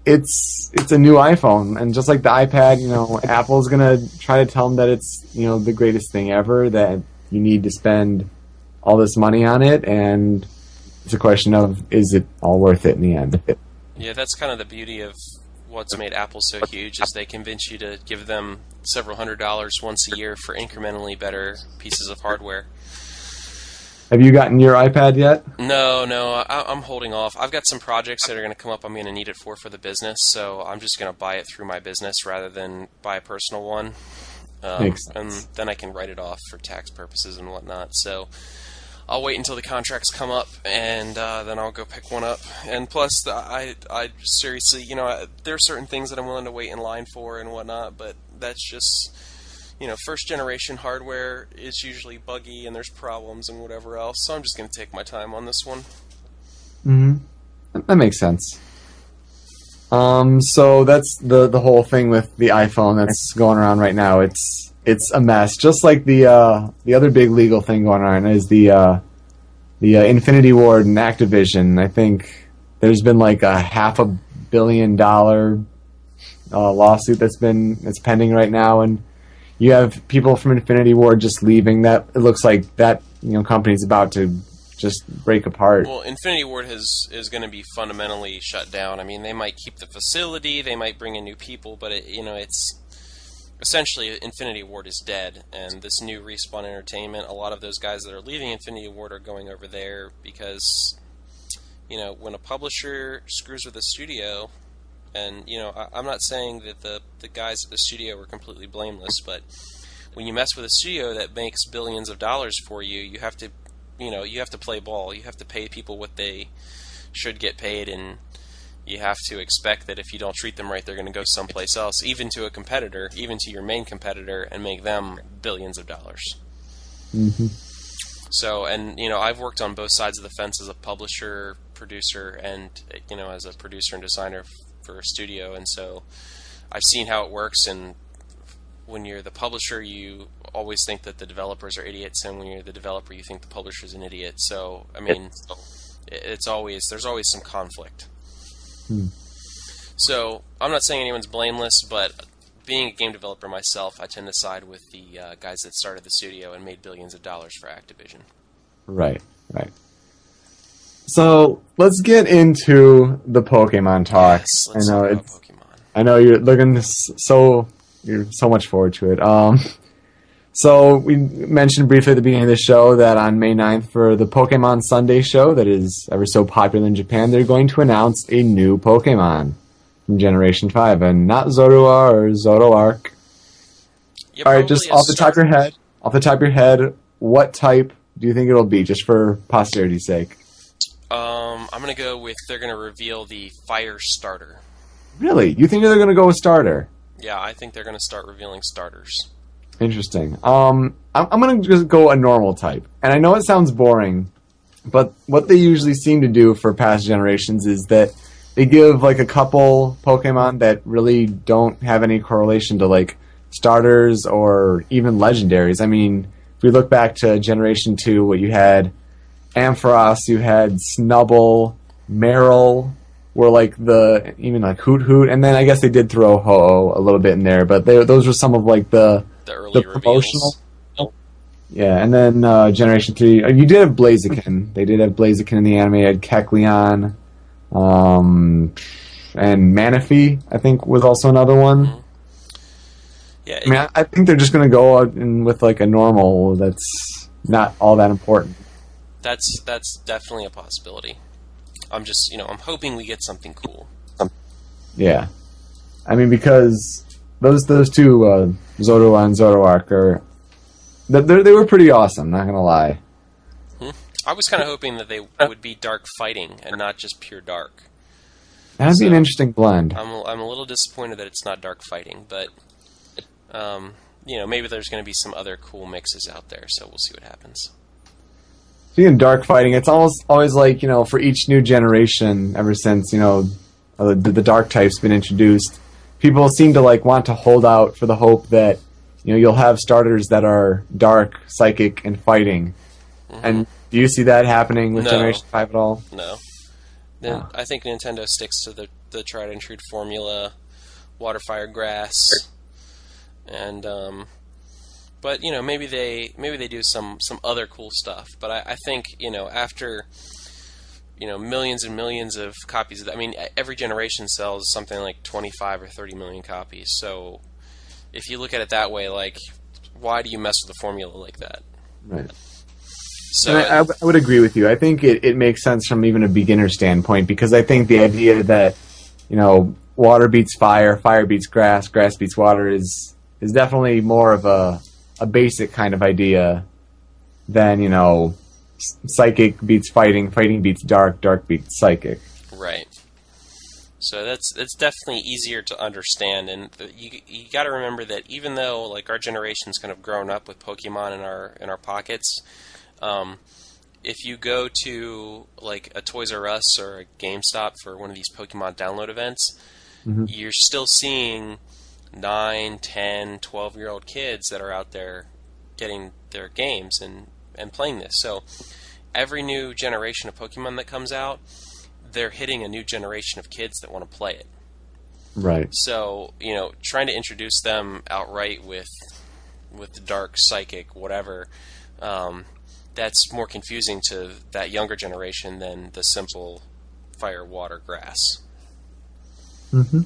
it's it's a new iPhone, and just like the iPad, you know, Apple's gonna try to tell them that it's you know the greatest thing ever. That you need to spend all this money on it, and it's a question of is it all worth it in the end? Yeah, that's kind of the beauty of what's made Apple so huge is they convince you to give them several hundred dollars once a year for incrementally better pieces of hardware. Have you gotten your iPad yet? No, no, I, am holding off. I've got some projects that are going to come up. I'm going to need it for for the business, so I'm just going to buy it through my business rather than buy a personal one. Um. And then I can write it off for tax purposes and whatnot. So I'll wait until the contracts come up, and uh, then I'll go pick one up. And plus, the, I, I seriously, you know, there are certain things that I'm willing to wait in line for and whatnot, but that's just, you know, first generation hardware is usually buggy and there's problems and whatever else. So I'm just going to take my time on this one. Mm-hmm. That makes sense. Um, so that's the the whole thing with the iPhone that's going around right now. It's it's a mess. Just like the uh, the other big legal thing going on is the uh, the uh, Infinity Ward and Activision. I think there's been like a half a billion dollar uh, lawsuit that's been that's pending right now, and you have people from Infinity Ward just leaving. That it looks like that you know company's about to just break apart. Well, Infinity Ward has is going to be fundamentally shut down. I mean, they might keep the facility, they might bring in new people, but it, you know, it's essentially Infinity Ward is dead, and this new Respawn Entertainment, a lot of those guys that are leaving Infinity Ward are going over there because, you know, when a publisher screws with a studio, and you know, I, am not saying that the the guys at the studio were completely blameless, but when you mess with a studio that makes billions of dollars for you, you have to, you know, you have to play ball. You have to pay people what they should get paid, and you have to expect that if you don't treat them right, they're going to go someplace else, even to a competitor, even to your main competitor, and make them billions of dollars. Mm-hmm. So, and you know, I've worked on both sides of the fence as a publisher, producer, and you know, as a producer and designer for a studio, and so I've seen how it works. And when you're the publisher, you always think that the developers are idiots, and when you're the developer, you think the publisher's an idiot. So, I mean, it's always there's always some conflict. Hmm. So I'm not saying anyone's blameless, but being a game developer myself, I tend to side with the uh, guys that started the studio and made billions of dollars for Activision. Right, right. So let's get into the Pokemon talk. Yes, I know it's. Pokemon. I know you're looking so. You're so much forward to it. Um, so we mentioned briefly at the beginning of the show that on May 9th for the Pokemon Sunday show that is ever so popular in Japan, they're going to announce a new Pokemon from Generation 5, and not Zorua or Zoroark. Yeah, All right, just off the top of your head, off the top of your head, what type do you think it'll be, just for posterity's sake? Um, I'm gonna go with they're gonna reveal the Fire Starter. Really? You think they're going to go with starter? Yeah, I think they're gonna start revealing starters. Interesting. Um, I'm, I'm going to just go a normal type. And I know it sounds boring, but what they usually seem to do for past generations is that they give like a couple Pokemon that really don't have any correlation to like starters or even legendaries. I mean, if we look back to Generation 2, what you had Ampharos, you had Snubbull, Marill, were like the even like Hoothoot, and then I guess they did throw Ho a little bit in there, but they, those were some of like the The early the reveals. promotional Yeah, and then uh, Generation Three. uh, You did have Blaziken. They did have Blaziken in the anime. You had Kecleon, um, and Manaphy. I think was also another one. Yeah, I mean, I, I think they're just going to go out in with like a normal that's not all that important. that's that's definitely a possibility. I'm just, you know, I'm hoping we get something cool. Yeah, I mean because those those two uh, Zorua and Zoroark are they they were pretty awesome. Not gonna lie. I was kind of hoping that they would be dark fighting and not just pure dark. That'd be an interesting blend. I'm a, I'm a little disappointed that it's not dark fighting, but um, you know, maybe there's going to be some other cool mixes out there, so we'll see what happens. Speaking of dark fighting, it's almost always like you know for each new generation, ever since you know uh, the, the dark type's been introduced, people seem to like want to hold out for the hope that you know you'll have starters that are dark, psychic, and fighting. And do you see that happening with No. Generation Five at all? No, then Ah. I think Nintendo sticks to the the tried and true formula: water, fire, grass, and um, but you know maybe they maybe they do some some other cool stuff. But I, I think you know after you know millions and millions of copies. Of that, I mean, every generation sells something like twenty five or thirty million copies. So if you look at it that way, like why do you mess with the formula like that? Right. So I I, I, w- I would agree with you. I think it, it makes sense from even a beginner standpoint because I think the idea that you know water beats fire, fire beats grass, grass beats water is is definitely more of a a basic kind of idea than you know s- psychic beats fighting, fighting beats dark, dark beats psychic. Right. So that's that's definitely easier to understand, and the, you you got to remember that even though like our generation's kind of grown up with Pokemon in our in our pockets, um, if you go to like a Toys R Us or a GameStop for one of these Pokemon download events, you're still seeing 9, 10, 12 year old kids that are out there getting their games and, and playing this. So every new generation of Pokemon that comes out, they're hitting a new generation of kids that want to play it. Right. So, you know, trying to introduce them outright with with the dark psychic whatever um, that's more confusing to that younger generation than the simple fire water grass Mm-hmm.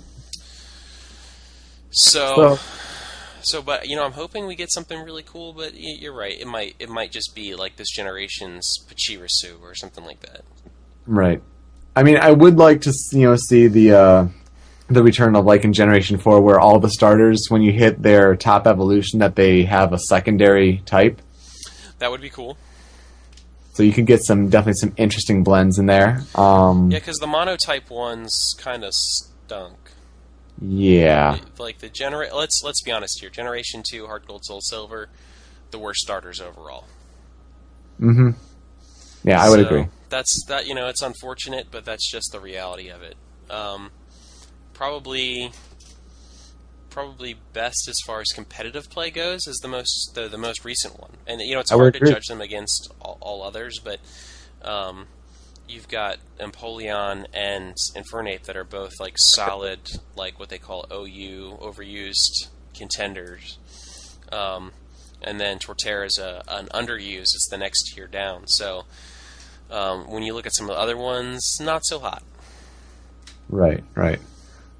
so, So so but you know i'm hoping we get something really cool but you're right. It might it might just be like this generation's pachirisu or something like that. Right. I mean, I would like to you know see the uh, the return of like in Generation Four, where all the starters, when you hit their top evolution, that they have a secondary type, that would be cool. So you could get some definitely some interesting blends in there. Um, yeah because the monotype ones kind of stunk yeah. like the genera- let's let's be honest here generation 2 heart gold soul silver the worst starters overall Mm-hmm. Yeah, I would So, agree. That's that. You know, it's unfortunate, but that's just the reality of it. Um, probably, probably best as far as competitive play goes is the most the, the most recent one, and you know it's I hard to agree. judge them against all, all others, but um, you've got Empoleon and Infernape that are both like solid, like what they call OU overused contenders. Um, and then Torterra is a, an underused. It's the next tier down. So um, when you look at some of the other ones, not so hot. Right, right.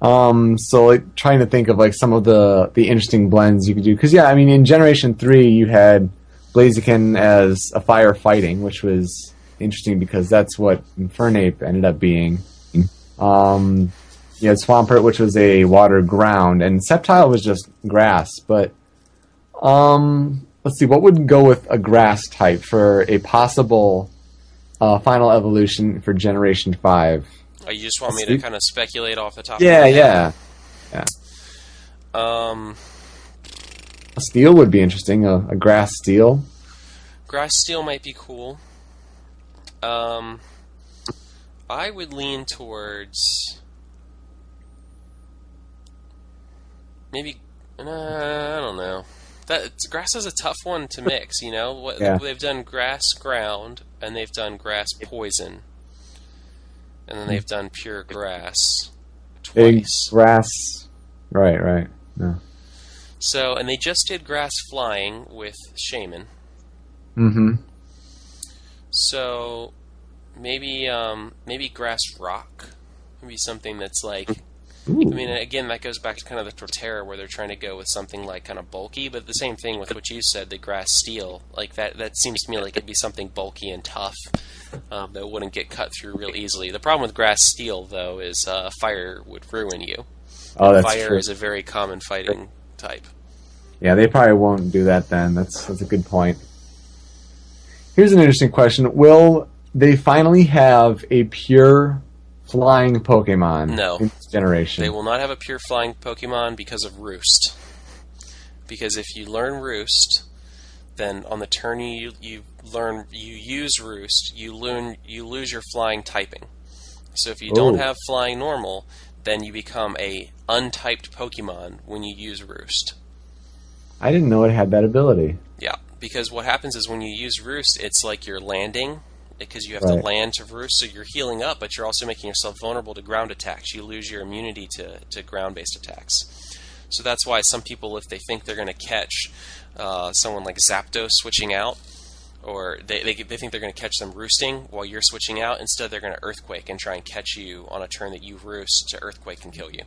Um, so like trying to think of like some of the the interesting blends you could do because yeah, I mean in Generation Three you had Blaziken as a fire fighting, which was interesting because that's what Infernape ended up being. Um, you had Swampert, which was a water ground, and Sceptile was just grass. But um, let's see, what would go with a grass type for a possible uh, final evolution for Generation Five? Uh, you just want me See? to kind of speculate off the top. Yeah, of my head? yeah. Um, A steel would be interesting. A, a grass steel. grass steel might be cool. Um, I would lean towards maybe. Uh, I don't know. That grass is a tough one to mix. You know, what Yeah. they've done grass ground and they've done grass poison, and then they've done pure grass Big twice. grass. Right, right. No. So, and they just did grass flying with Shaymin. Mm-hmm. So maybe um, maybe grass rock, maybe something that's like. I mean, again, that goes back to kind of the Torterra, where they're trying to go with something like kind of bulky, but the same thing with what you said, the grass steel. Like that, that seems to me like it'd be something bulky and tough um, that wouldn't get cut through real easily. The problem with grass steel, though, is uh, fire would ruin you. Oh, that's fire true. is a very common fighting type. Yeah, they probably won't do that then. That's that's a good point. Here's an interesting question: Will they finally have a pure flying Pokemon No. in this generation? They will not have a pure flying Pokemon because of Roost. Because if you learn Roost, then on the turn you you learn you use Roost, you learn you lose your flying typing. So if you don't Oh. have flying normal, then you become a untyped Pokemon when you use Roost. I didn't know it had that ability. Yeah, because what happens is when you use Roost, it's like you're landing because you have Right. to land to Roost, so you're healing up, but you're also making yourself vulnerable to ground attacks. You lose your immunity to, to ground based attacks. So that's why some people, if they think they're going to catch uh, someone like Zapdos switching out, or they, they, they think they're going to catch them roosting while you're switching out, instead they're going to Earthquake and try and catch you on a turn that you roost to Earthquake and kill you.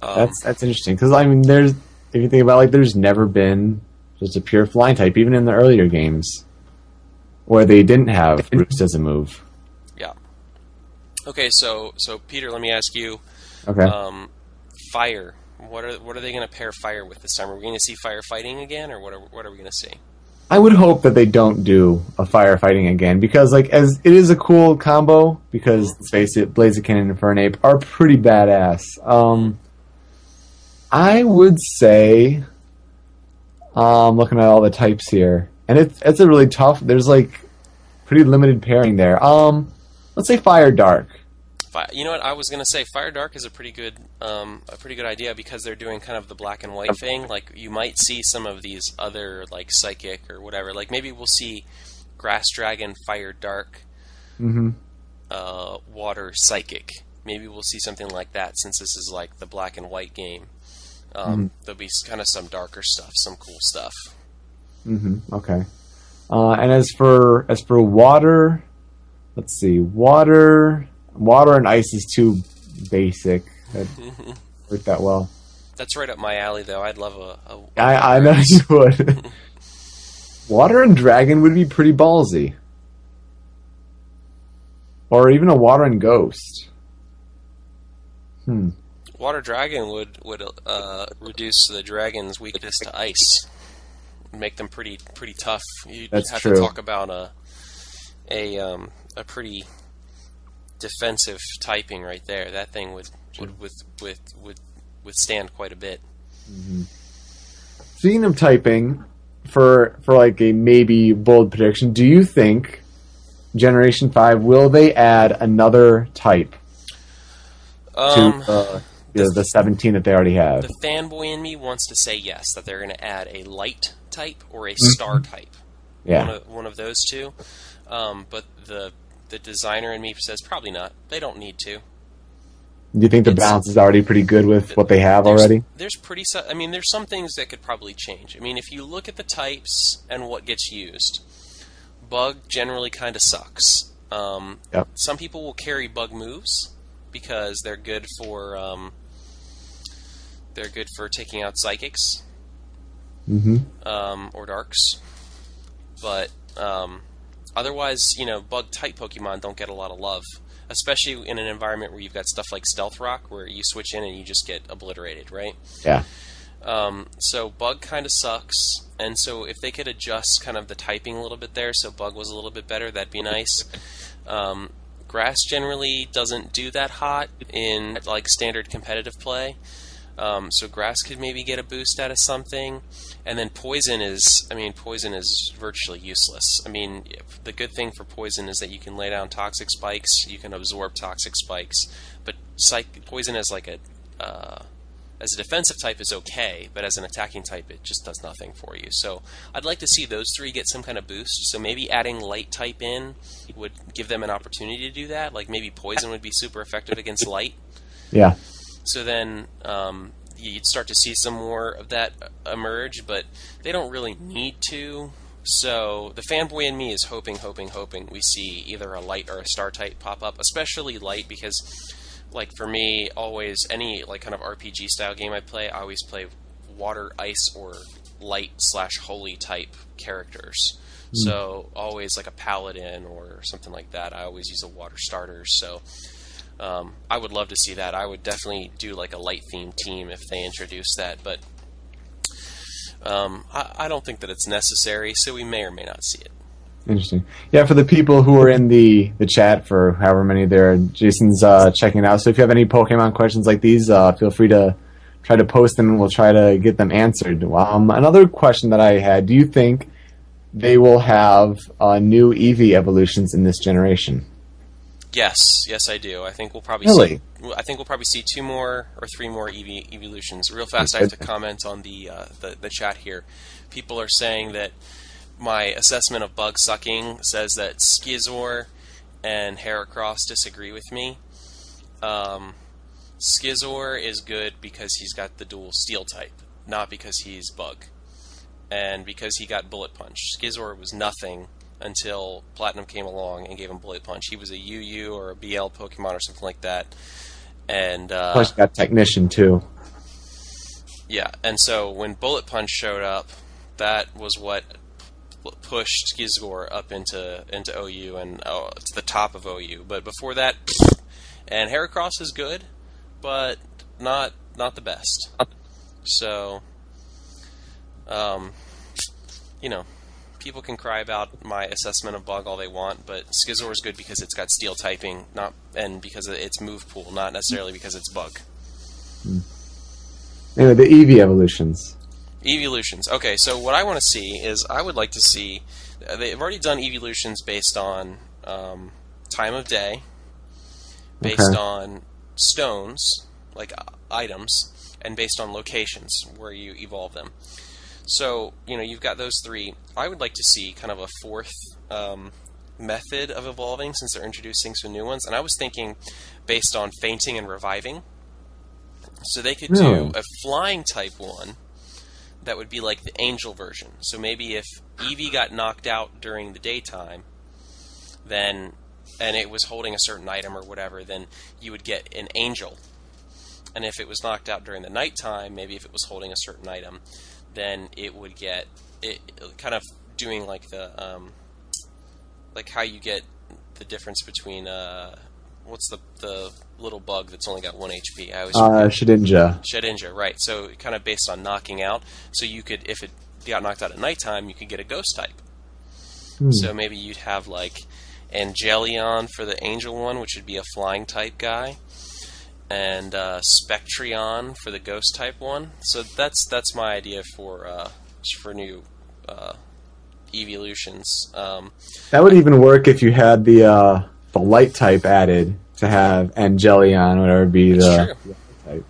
Um, That's that's interesting because I mean, there's if you think about it, like, there's never been just a pure flying type, even in the earlier games, where they didn't have Roost as a move. yeah. Okay, so so Peter, let me ask you. Okay. Um, fire. What are what are they going to pair fire with this time? Are we going to see firefighting again, or what are what are we going to see? I would hope that they don't do a firefighting again because, like, as it is a cool combo. Because let's face it, Blaziken and Infernape are pretty badass. Um, I would say, um, looking at all the types here, and it's it's a really tough. There's like pretty limited pairing there. Um, let's say Fire Dark. Fi you know what I was going to say? Fire Dark is a pretty good um, a pretty good idea because they're doing kind of the black and white thing. Like you might see some of these other like psychic or whatever. Like maybe we'll see Grass Dragon, Fire Dark, Mm-hmm. uh, Water Psychic. Maybe we'll see something like that since this is like the black and white game. Um, There'll be kind of some darker stuff, some cool stuff. Mm-hmm. Okay. Uh, and as for as for water, let's see, water, water and ice is too basic. That work that well. That's right up my alley, though. I'd love a. a I I know you would. water and dragon would be pretty ballsy, or even a water and ghost. Hmm. Water dragon would would uh, reduce the dragon's weakness to ice, make them pretty pretty tough. You'd That's have true. to talk about a a um, a pretty defensive typing right there. That thing would would with with would withstand quite a bit. Speaking of typing, for for like a maybe bold prediction, do you think Generation Five will they add another type Um, to uh, the, the seventeen that they already have? the fanboy in me wants to say yes that they're going to add a light type or a Mm-hmm. star type. one Yeah, of, one of those two. Um, but the the designer in me says probably not. They don't need to. do you think the it's- balance is already pretty good with what they have There's, already? There's pretty. I mean, there's some things that could probably change. I mean, if you look at the types and what gets used, bug generally kind of sucks. Um, Yep. Some people will carry bug moves because they're good for um, they're good for taking out psychics Mm-hmm. um, or darks. But um, otherwise, you know, bug type Pokemon don't get a lot of love, especially in an environment where you've got stuff like Stealth Rock, where you switch in and you just get obliterated, right? Yeah, Um, so bug kind of sucks, and so if they could adjust kind of the typing a little bit there, so bug was a little bit better, that'd be nice. Um, grass generally doesn't do that hot in like standard competitive play, um, so grass could maybe get a boost out of something. And then poison is, I mean, poison is virtually useless. I mean, the good thing for poison is that you can lay down toxic spikes, you can absorb toxic spikes, but psych- poison as like a uh, as a defensive type is okay, but as an attacking type, it just does nothing for you. So I'd like to see those three get some kind of boost. So maybe adding light type in would give them an opportunity to do that. Like maybe poison would be super effective against light. yeah. So then um, you'd start to see some more of that emerge, but they don't really need to. So the fanboy in me is hoping, hoping, hoping we see either a light or a star type pop up, especially light because, like for me, always any like kind of RPG style game I play, I always play water, ice, or light slash holy type characters. So always like a paladin or something like that. I always use a water starter. So um, I would love to see that. I would definitely do like a light themed team if they introduce that, but um, I, I don't think that it's necessary. So we may or may not see it. Interesting. Yeah, for the people who are in the, the chat for however many there, are Jason's uh, checking out. So if you have any Pokemon questions like these, uh, feel free to try to post them and we'll try to get them answered. Um, another question that I had do you think they will have uh, new Eevee evolutions in this generation? Yes, yes, I do. I think we'll probably Really? see. I think we'll probably see two more or three more Eevee evolutions. Real fast, I have to comment on the, uh, the the chat here. People are saying that my assessment of bug sucking says that Scizor and Heracross disagree with me. Um, Scizor is good because he's got the dual steel type, not because he's bug, and because he got bullet punch. Scizor was nothing until Platinum came along and gave him bullet punch. He was a UU or a BL Pokemon or something like that, and uh, Plus, got Technician too. yeah, and so when Bullet Punch showed up, that was what pushed Scizor up into into OU and uh, to the top of OU. But before that, and Heracross is good, but not not the best. So, um, you know, people can cry about my assessment of Bug all they want, but Scizor is good because it's got Steel typing, not and because of its move pool, not necessarily because it's Bug. Anyway, the Eevee evolutions. Evolutions. Okay, so what I want to see is I would like to see. They've already done evolutions based on um, time of day, based Okay. on stones, like uh, items, and based on locations where you evolve them. So, you know, you've got those three. I would like to see kind of a fourth um, method of evolving since they're introducing some new ones. And I was thinking based on fainting and reviving. So they could Really? do a flying type one that would be like the angel version. So maybe if Eevee got knocked out during the daytime, then and it was holding a certain item or whatever, then you would get an angel. And if it was knocked out during the nighttime, maybe if it was holding a certain item, then it would get it kind of doing like the um, like how you get the difference between uh, what's the the little bug that's only got one HP. I always Uh, Shedinja. Shedinja, right? So kind of based on knocking out. So you could, if it got knocked out at nighttime, you could get a ghost type. So maybe you'd have like Angelion for the angel one, which would be a flying type guy, and uh, Spectrion for the ghost type one. So that's that's my idea for uh, for new uh, evolutions. Um, That would even work if you had the uh, the light type added to have Angelion, whatever be the type.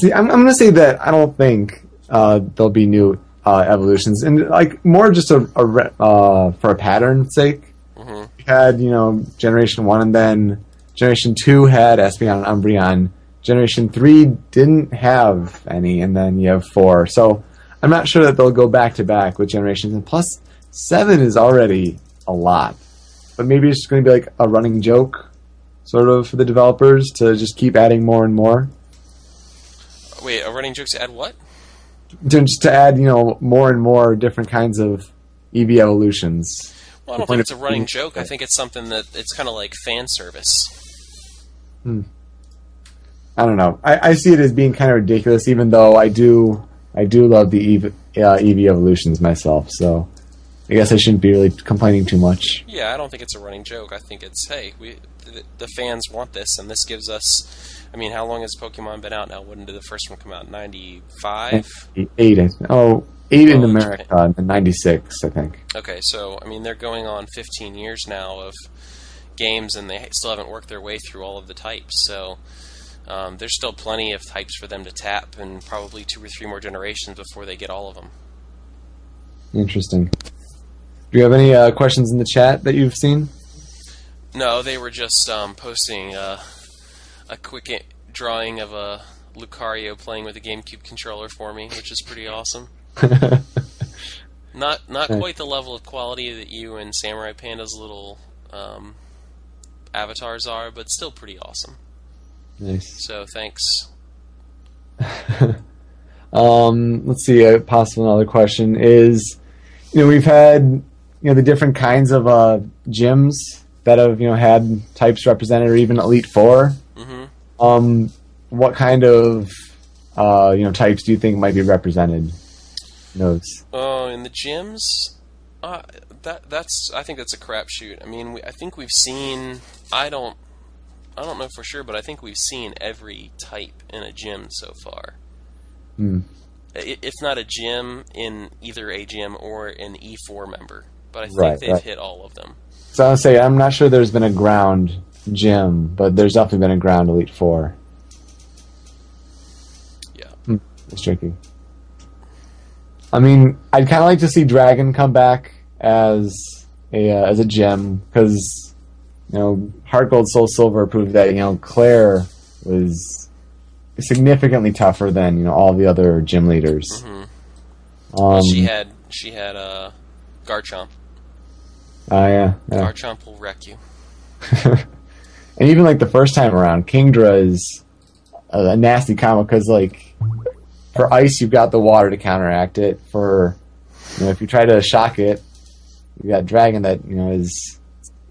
See, I'm, I'm going to say that I don't think uh, there'll be new uh, evolutions, and like more just a, a re- uh, for a pattern sake. Mhm. You had you know Generation One, and then Generation Two had Espeon and Umbreon. Generation Three didn't have any, and then you have four. So I'm not sure that they'll go back to back with generations. And plus, seven is already a lot. But maybe it's just going to be like a running joke, sort of, for the developers to just keep adding more and more. wait, a running joke to add what? To, just to add, you know, more and more different kinds of Eevee evolutions. Well, I don't think it's a running joke. I think it's something that it's kind of like fan service. I don't know. I, I see it as being kind of ridiculous, even though I do I do love the Eevee, uh, Eevee evolutions myself. So I guess I shouldn't be really complaining too much. Yeah, I don't think it's a running joke. I think it's hey, we the, the fans want this, and this gives us. I mean, how long has Pokemon been out now? When did the first one come out? Ninety five. Eight, I th- oh, eight in Oh, in America, and ninety six, I think. Okay, so I mean, they're going on fifteen years now of games, and they still haven't worked their way through all of the types. So um, there's still plenty of types for them to tap, and probably two or three more generations before they get all of them. Interesting. Do you have any uh, questions in the chat that you've seen? No, they were just um, posting uh, a quick i- drawing of a Lucario playing with a GameCube controller for me, which is pretty awesome. not not quite the level of quality that you and Samurai Panda's little um, avatars are, but still pretty awesome. Nice. So thanks. Um, let's see. A possible another question is, you know, we've had you know the different kinds of uh, gyms that have you know had types represented, or even Elite 4 mm-hmm. Um, what kind of uh, you know types do you think might be represented? in Those. Oh, in the gyms, uh, that that's I think that's a crapshoot. I mean, we, I think we've seen. I don't. I don't know for sure, but I think we've seen every type in a gym so far. Hmm. If not a gym, in either a gym or an E4 member. But I think Right, they've right. hit all of them. So I'll say I'm not sure there's been a ground gym, but there's definitely been a ground Elite Four. Yeah. It's tricky. I mean, I'd kind of like to see Dragon come back as a uh, as a gem because you know Heart Gold Soul Silver proved that you know Clair was significantly tougher than you know all the other gym leaders. Mhm. Um, she had she had a uh, Garchomp. oh yeah, yeah. Garchomp will wreck you. and even like the first time around, Kingdra is a, a nasty combo because like for ice you've got the water to counteract it. For you know if you try to shock it, you got Dragon that you know is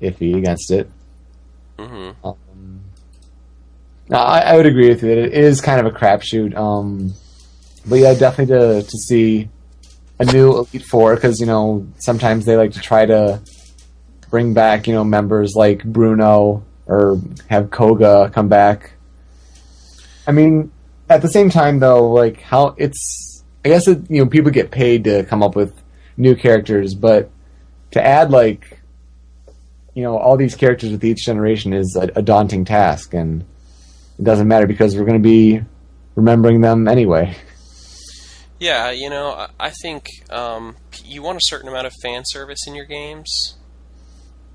iffy against it. hmm Um, no, I, I would agree with you that it is kind of a crapshoot. Um, but yeah, definitely to to see a new Elite Four because you know sometimes they like to try to bring back you know members like Bruno or have Koga come back. I mean, at the same time though, like how it's I guess it, you know people get paid to come up with new characters, but to add like you know all these characters with each generation is a, a daunting task, and it doesn't matter because we're going to be remembering them anyway. Yeah, you know, I- think um, you want a certain amount of fan service in your games,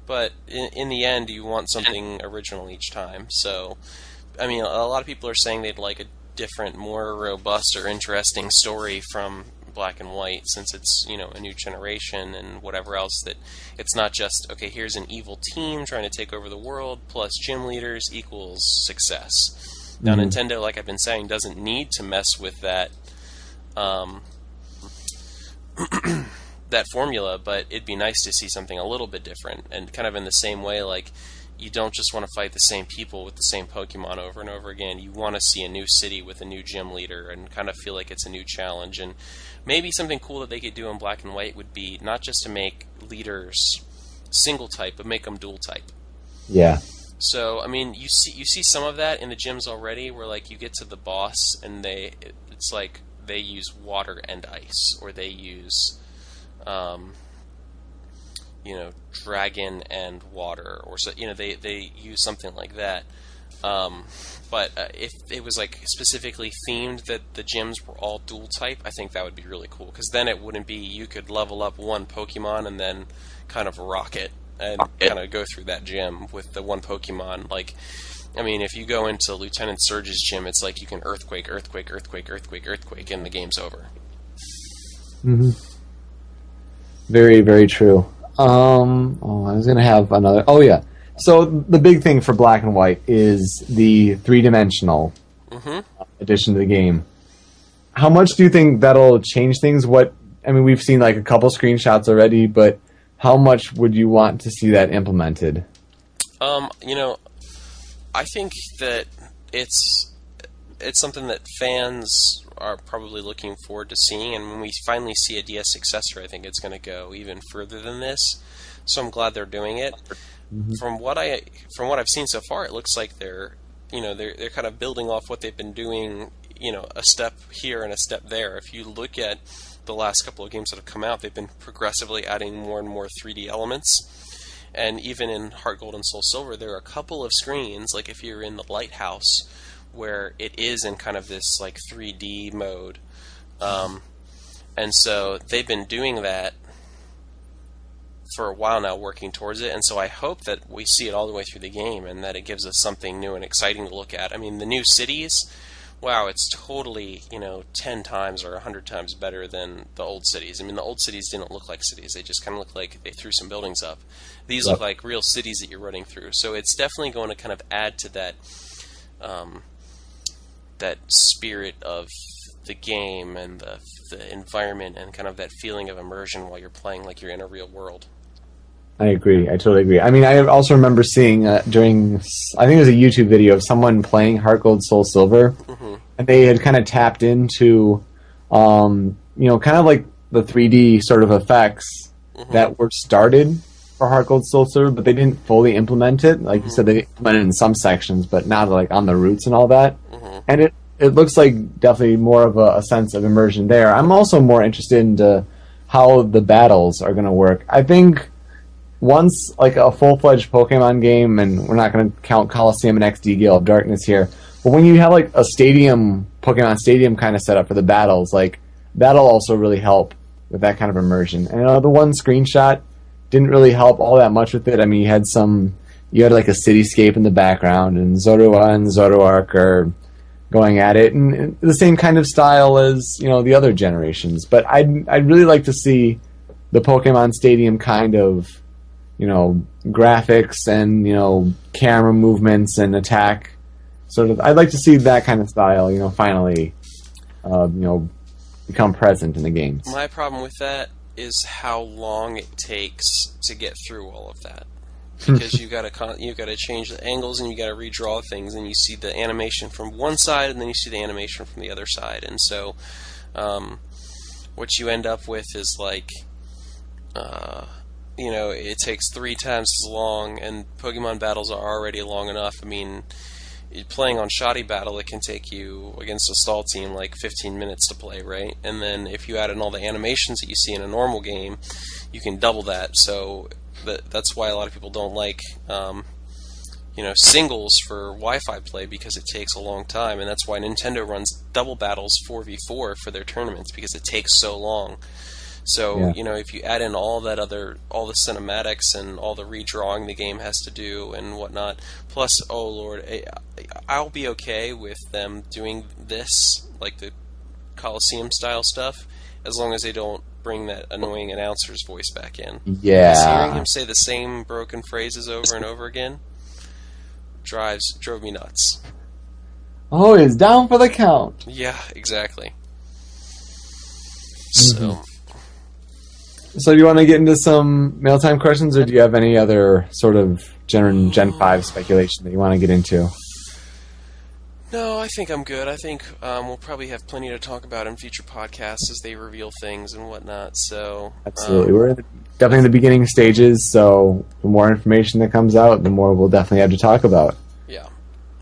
but in, in the end, you want something original each time. So, I mean, a lot of people are saying they'd like a different, more robust or interesting story from Black and White, since it's you know a new generation and whatever else. That it's not just okay. Here's an evil team trying to take over the world, plus gym leaders equals success. Now, Mhm. Nintendo, like I've been saying, doesn't need to mess with that um, that formula, but it'd be nice to see something a little bit different and kind of in the same way. Like you don't just want to fight the same people with the same Pokemon over and over again. You want to see a new city with a new gym leader and kind of feel like it's a new challenge. And maybe something cool that they could do in Black and White would be not just to make leaders single type, but make them dual type. Yeah, So I mean, you see you see some of that in the gyms already, where like you get to the boss and they it's like they use water and ice, or they use, um, you know, dragon and water, or so you know they they use something like that. Um, but uh, if it was like specifically themed that the gyms were all dual type, I think that would be really cool because then it wouldn't be you could level up one Pokemon and then kind of rock it and kind of go through that gym with the one Pokemon. Like, I mean, if you go into Lieutenant Surge's gym, it's like you can earthquake, earthquake, earthquake, earthquake, earthquake, and the game's over. hmm very very true. Um, oh, I was gonna have another. Oh yeah. So the big thing for Black and White is the three dimensional hmm addition to the game. How much do you think that'll change things? What I mean, we've seen like a couple screenshots already, but how much would you want to see that implemented? Um, you know, I think that it's it's something that fans are probably looking forward to seeing, and when we finally see a DS successor, I think it's going to go even further than this. So I'm glad they're doing it. From what I from what I've seen so far, it looks like they're you know they're they're kind of building off what they've been doing. You know, a step here and a step there. If you look at the last couple of games that have come out, they've been progressively adding more and more 3D elements. And even in Heart Gold and Soul Silver, there are a couple of screens, like if you're in the lighthouse, where it is in kind of this like 3D mode. Um, and so they've been doing that for a while now, working towards it. And so I hope that we see it all the way through the game and that it gives us something new and exciting to look at. I mean, the new cities wow, it's totally you know ten times or hundred times better than the old cities. I mean, the old cities didn't look like cities; they just kind of looked like they threw some buildings up. These Yep. look like real cities that you're running through. So it's definitely going to kind of add to that um, that spirit of the game and the the environment and kind of that feeling of immersion while you're playing like you're in a real world. I agree. I totally agree. I mean, I also remember seeing uh, during, I think it was a YouTube video of someone playing Heart Gold Soul Silver, and they had kind of tapped into, um, you know, kind of like the 3D sort of effects that were started for Heart Gold Soul Silver, but they didn't fully implement it. Like you said, they implemented it in some sections, but not like on the roots and all that. And it it looks like definitely more of a, a sense of immersion there. I'm also more interested into how the battles are going to work. I think once like a full fledged Pokemon game, and we're not going to count Colosseum and XD Gale of Darkness here, but when you have like a stadium Pokemon Stadium kind of setup for the battles, like that'll also really help with that kind of immersion. And uh, the one screenshot didn't really help all that much with it. I mean, you had some, you had like a cityscape in the background, and Zorua and Zoroark are going at it, and, and the same kind of style as you know the other generations. But I'd I'd really like to see the Pokemon Stadium kind of you know graphics and you know camera movements and attack sort of. I'd like to see that kind of style. You know, finally, uh, you know, become present in the games. My problem with that is how long it takes to get through all of that. Because you gotta con- you gotta change the angles and you gotta redraw things and you see the animation from one side and then you see the animation from the other side and so um, what you end up with is like uh, you know it takes three times as long and Pokemon battles are already long enough. I mean playing on shoddy battle, it can take you against a stall team like 15 minutes to play, right? And then if you add in all the animations that you see in a normal game, you can double that. So that, that's why a lot of people don't like, um, you know, singles for Wi-Fi play because it takes a long time, and that's why Nintendo runs double battles 4v4 for their tournaments because it takes so long. So Yeah. you know, if you add in all that other, all the cinematics and all the redrawing the game has to do and whatnot, plus, oh lord, I- I'll be okay with them doing this, like the Colosseum style stuff, as long as they don't bring that annoying announcer's voice back in. Just hearing him say the same broken phrases over and over again drives drove me nuts. oh, he's down for the count. Yeah, exactly. Mm-hmm. So So, do you want to get into some mail time questions, or do you have any other sort of Gen Gen Five speculation that you want to get into? no, I think I'm good. I think um, we'll probably have plenty to talk about in future podcasts as they reveal things and whatnot. So Absolutely, um, we're definitely in the beginning stages. So, the more information that comes out, the more we'll definitely have to talk about.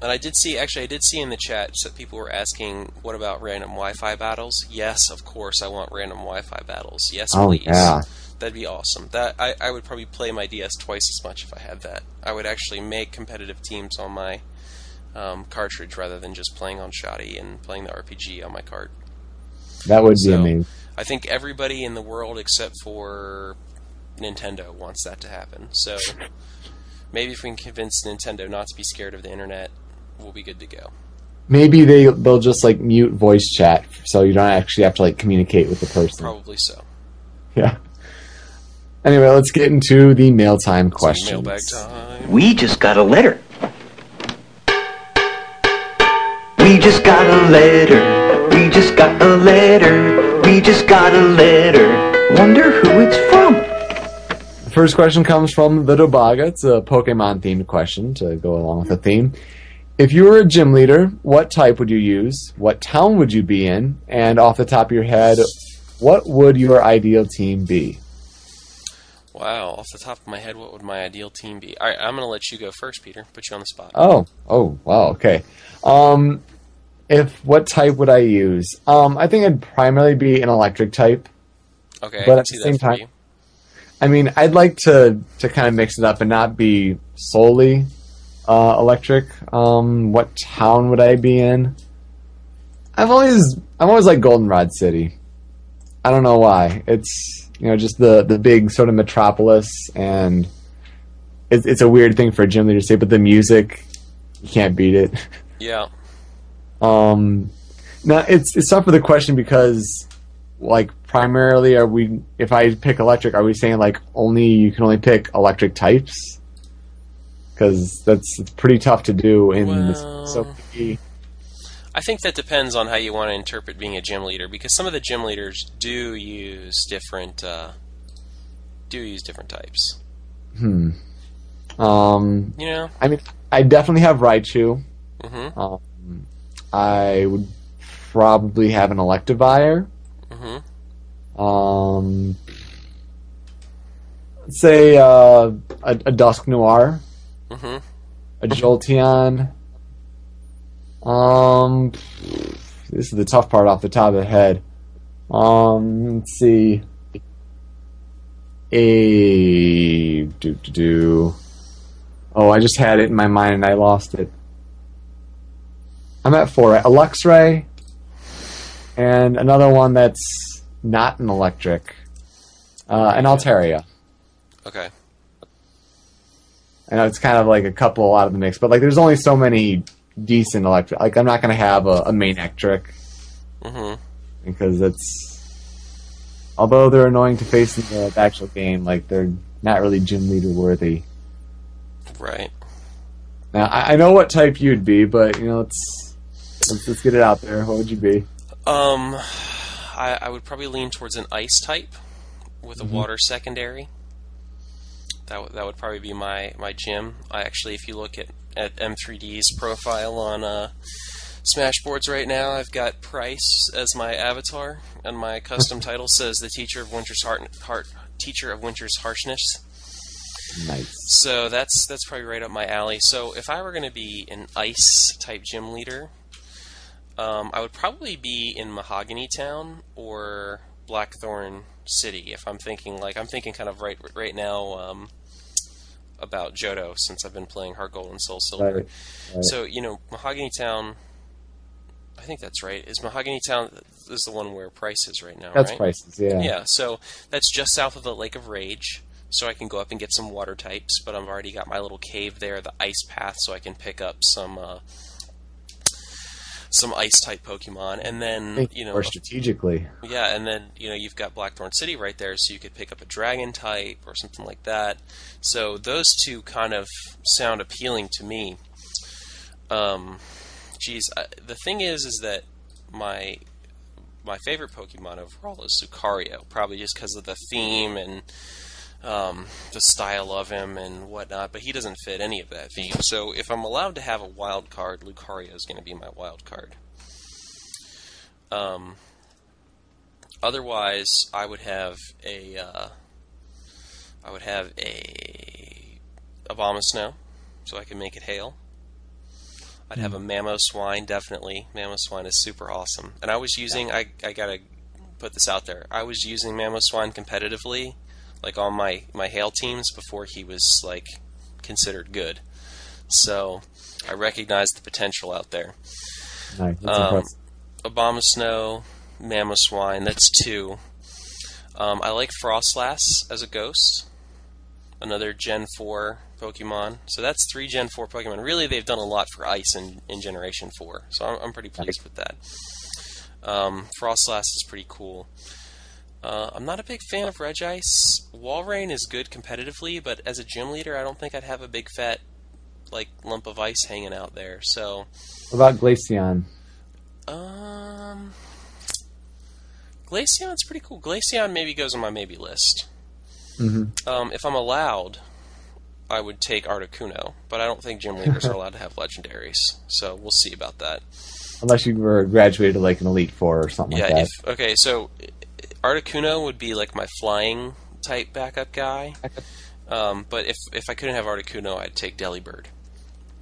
And I did see, actually, I did see in the chat that people were asking, what about random Wi Fi battles? Yes, of course, I want random Wi Fi battles. Yes, Oh, please. yeah. That'd be awesome. That I, I would probably play my DS twice as much if I had that. I would actually make competitive teams on my um, cartridge rather than just playing on Shoddy and playing the RPG on my cart. That would be amazing. I think everybody in the world except for Nintendo wants that to happen. So maybe if we can convince Nintendo not to be scared of the internet, we'll be good to go. Maybe they they'll just like mute voice chat, so you don't actually have to like communicate with the person. Probably so. Yeah. Anyway, let's get into the mail time questions. Mailbag time. We just got a letter. We just got a letter. We just got a letter. We just got a letter. Wonder who it's from. The first question comes from the Dobaga. It's a Pokemon themed question to go along with the theme. If you were a gym leader, what type would you use? What town would you be in? And off the top of your head, what would your ideal team be? Wow, off the top of my head, what would my ideal team be? All right, I'm going to let you go first, Peter. Put you on the spot. Oh, oh, wow, okay. Um, if what type would I use? Um, I think I'd primarily be an electric type. okay, I but can at see the same time- you. I mean, I'd like to to kind of mix it up and not be solely uh, electric. Um, what town would I be in? I've always I've always liked Goldenrod City. I don't know why. It's you know just the the big sort of metropolis, and it's it's a weird thing for a gym leader to say, but the music you can't beat it. Yeah. Um, now it's it's tough for the question because, like, primarily, are we? If I pick electric, are we saying like only you can only pick electric types? Because that's it's pretty tough to do in Well- this. So I think that depends on how you want to interpret being a gym leader, because some of the gym leaders do use different uh, do use different types. hmm. Um, You know. I mean, I definitely have Raichu. hmm Um, I would probably have an Electivire. hmm Um, say uh, a, a Dusk Noir, hmm a Jolteon. Um, this is the tough part off the top of the head. Um, let's see. A do do do. Oh, I just had it in my mind and I lost it. I'm at four. A Luxray, and another one that's not an electric. Uh, an Altaria. Okay. I know it's kind of like a couple out of the mix, but like there's only so many decent electric. Like I'm not gonna have a, a main electric hmm because it's although they're annoying to face in the, the actual game, like they're not really gym leader worthy. Right. Now I, I know what type you'd be, but you know let's, let's let's get it out there. What would you be? Um, I, I would probably lean towards an ice type with a Mm-hmm. water secondary. That would that would probably be my my gym. I actually, if you look at at M3D's profile on uh, Smashboards right now, I've got Pryce as my avatar, and my custom title says the teacher of Winter's heart, heart teacher of Winter's harshness. Nice. So that's that's probably right up my alley. So if I were going to be an ice type gym leader, um, I would probably be in Mahogany Town or Blackthorn City. If I'm thinking like I'm thinking kind of right right now um, about Johto since I've been playing Heart Gold and Soul Silver. Right. right. So you know Mahogany Town. I think that's right. Is Mahogany Town is the one where Pryce is right now? That's right? prices. Yeah. Yeah, so that's just south of the Lake of Rage. So I can go up and get some water types, but I've already got my little cave there, the ice path, so I can pick up some uh, some ice type Pokemon, and then you know, or strategically. yeah, and then you know you've got Blackthorn City right there, so you could pick up a Dragon type or something like that. So those two kind of sound appealing to me. Um, geez, I, the thing is, is that my my favorite Pokemon overall is Lucario, probably just because of the theme and um, the style of him and whatnot. But he doesn't fit any of that theme. So if I'm allowed to have a wild card, Lucario is going to be my wild card. Um, otherwise, I would have a uh, I would have a Abomasnow, so I can make it hail. I'd have a Mamoswine, definitely. Mamoswine is super awesome. And I was using, I, I gotta put this out there, I was using Mamoswine competitively, like all my, my Hail teams before he was, like, considered good. So, I recognize the potential out there. Nice. Um, impressive. Abomasnow, Mamoswine, that's two. Um, I like Froslass as a ghost, another Gen 4 Pokemon. So that's three Gen 4 Pokemon. Really, they've done a lot for Ice in, in Generation 4, so I'm, I'm pretty pleased with that. Um, Froslass is pretty cool. Uh, I'm not a big fan of Regice. Walrein is good competitively, but as a gym leader, I don't think I'd have a big fat like lump of ice hanging out there. So What about Glaceon? um, Glaceon's pretty cool. Glaceon maybe goes on my maybe list. Mm-hmm. Um, if I'm allowed, I would take Articuno, but I don't think gym leaders are allowed to have legendaries. So we'll see about that. Unless you were graduated to like an Elite Four or something yeah. like that. If okay, so Articuno would be like my flying type backup guy. Um, but if if I couldn't have Articuno, I'd take Delibird.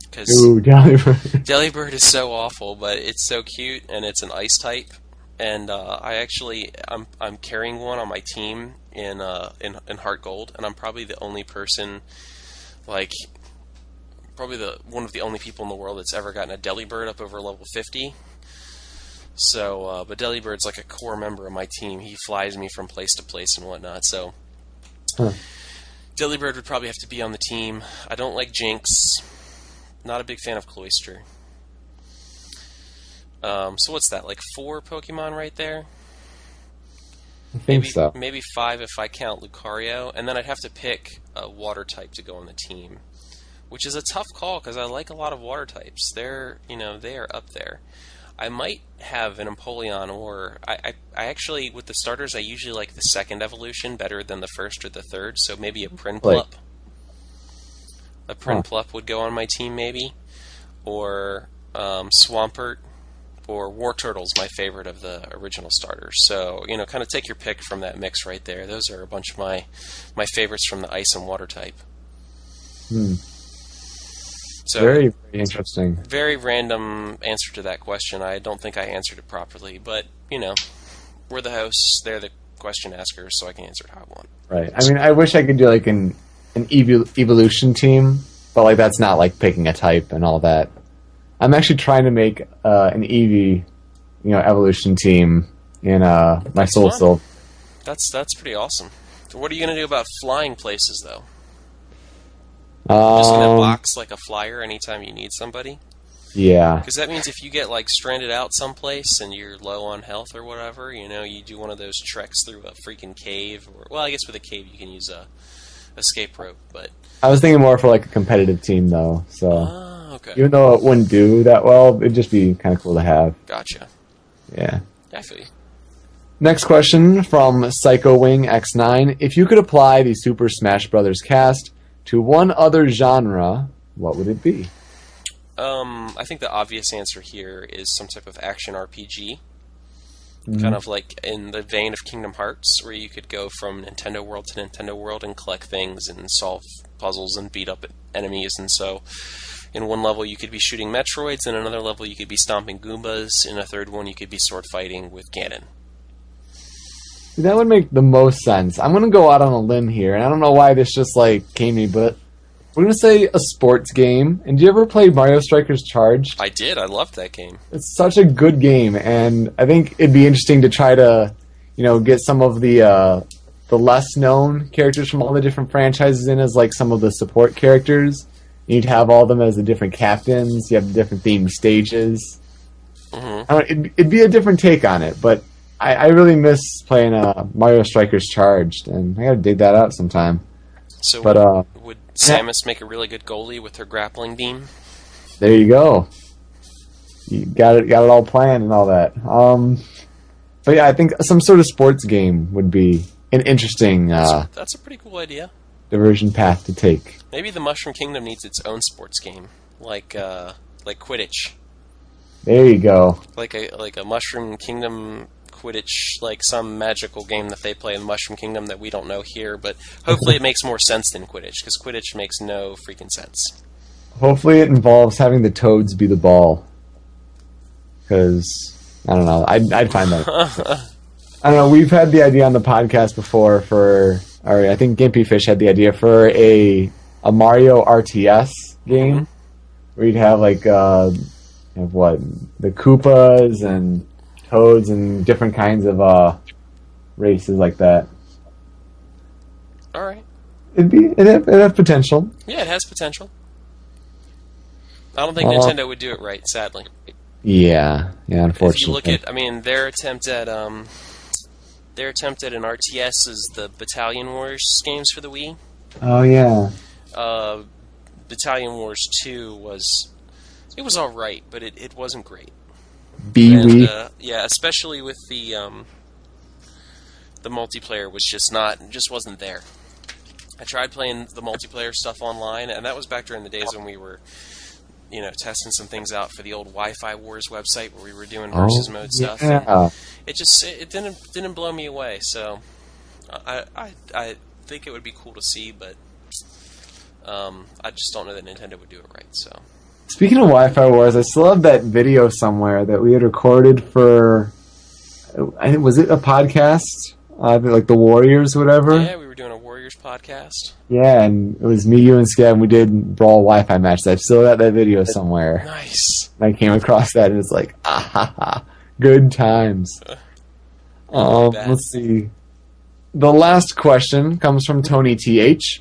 Because Ooh, Delibird. Delibird is so awful, but it's so cute, and it's an ice type. And uh, I actually, I'm I'm carrying one on my team in uh, in in Heart Gold, and I'm probably the only person, like, probably the one of the only people in the world that's ever gotten a Delibird up over level 50. So, uh, but Delibird's like a core member of my team. He flies me from place to place and whatnot. So, Huh. Delibird would probably have to be on the team. I don't like Jynx. Not a big fan of Cloyster. Um, so what's that? Like four Pokemon right there? I think maybe, so. Maybe five if I count Lucario, and then I'd have to pick a water type to go on the team, which is a tough call because I like a lot of water types. They're you know they are up there. I might have an Empoleon, or I, I, I actually with the starters I usually like the second evolution better than the first or the third. So maybe a Prinplup. Like- A Prinplup would go on my team maybe, or um, Swampert or Wartortle's my favorite of the original starters. So you know, kind of take your pick from that mix right there. Those are a bunch of my my favorites from the ice and water type. Hmm. So Very, very interesting. very random answer to that question. I don't think I answered it properly, but you know, we're the hosts. They're the question askers, so I can answer it how I want. Right. I mean, I wish I could do like an an evolution team, but like that's not like picking a type and all that. I'm actually trying to make uh, an Eevee, you know, evolution team in uh, my Soul fun. Silver. That's that's pretty awesome. So what are you gonna do about flying places though? Um, Just gonna box like a flyer anytime you need somebody? yeah. Because that means if you get like stranded out someplace and you're low on health or whatever, you know, you do one of those treks through a freaking cave. Or well, I guess with a cave you can use a escape rope, but I was thinking more for like a competitive team though. So ah, okay, even though it wouldn't do that well, it'd just be kind of cool to have. gotcha. Yeah. I feel you. Next question from Psycho Wing X9. If you could apply the Super Smash Bros. cast to one other genre, what would it be? Um, I think the obvious answer here is some type of action RPG. Kind of like in the vein of Kingdom Hearts, where you could go from Nintendo World to Nintendo World and collect things and solve puzzles and beat up enemies. And so, in one level, you could be shooting Metroids, in another level, you could be stomping Goombas, in a third one, you could be sword fighting with Ganon. That would make the most sense. I'm gonna go out on a limb here, and I don't know why this just like came to me, but we're gonna say a sports game. And do you ever play Mario Strikers Charged? I did, I loved that game. It's such a good game, and I think it'd be interesting to try to, you know, get some of the uh, the less known characters from all the different franchises in as like some of the support characters. You'd have all of them as the different captains. You have the different themed stages. hmm I don't, it'd, it'd be a different take on it, but I, I really miss playing uh, Mario Strikers Charged, and I gotta dig that out sometime. So, But uh, would Samus make a really good goalie with her grappling beam? there you go. You got it, got it all planned and all that. Um, but yeah, I think some sort of sports game would be an interesting uh, That's a pretty cool idea. diversion path to take. Maybe the Mushroom Kingdom needs its own sports game, like uh, like Quidditch, There you go. like a like a Mushroom Kingdom Quidditch, like some magical game that they play in the Mushroom Kingdom that we don't know here. But hopefully, it makes more sense than Quidditch because Quidditch makes no freaking sense. Hopefully, it involves having the toads be the ball. Because I don't know, I'd, I'd find that. I don't know. We've had the idea on the podcast before for, or I think Gimpy Fish had the idea for a a Mario RTS game where you'd have like uh, have what the Koopas and Toads and different kinds of uh, races like that. All right, It'd be it'd have, it'd have potential. yeah, it has potential. I don't think Uh, Nintendo would do it right, sadly. Yeah, yeah. Unfortunately, If you look at, I mean, their attempt at um, their attempt at an RTS is the Battalion Wars games for the Wii. oh yeah, Uh, Battalion Wars Two was it was all right, but it, it wasn't great. B And, Wii. uh, yeah, especially with the um, the multiplayer was just not just wasn't there. I tried playing the multiplayer stuff online, and that was back during the days when we were, you know, testing some things out for the old Wi-Fi Wars website where we were doing versus mode stuff. and Oh, It just it didn't didn't blow me away. So I I I think it would be cool to see, but um, I just don't know that Nintendo would do it right. So Speaking of Wi-Fi wars, I still have that video somewhere that we had recorded for. I think was it a podcast, uh, like the Warriors, or whatever. yeah, we were doing a Warriors podcast. Yeah, and it was me, you, and Scav, and we did brawl Wi-Fi match. I've still got that video somewhere. Nice. And I came across that, and it's like, ah ha ha, good times. Um, let's see. The last question comes from Tony Th.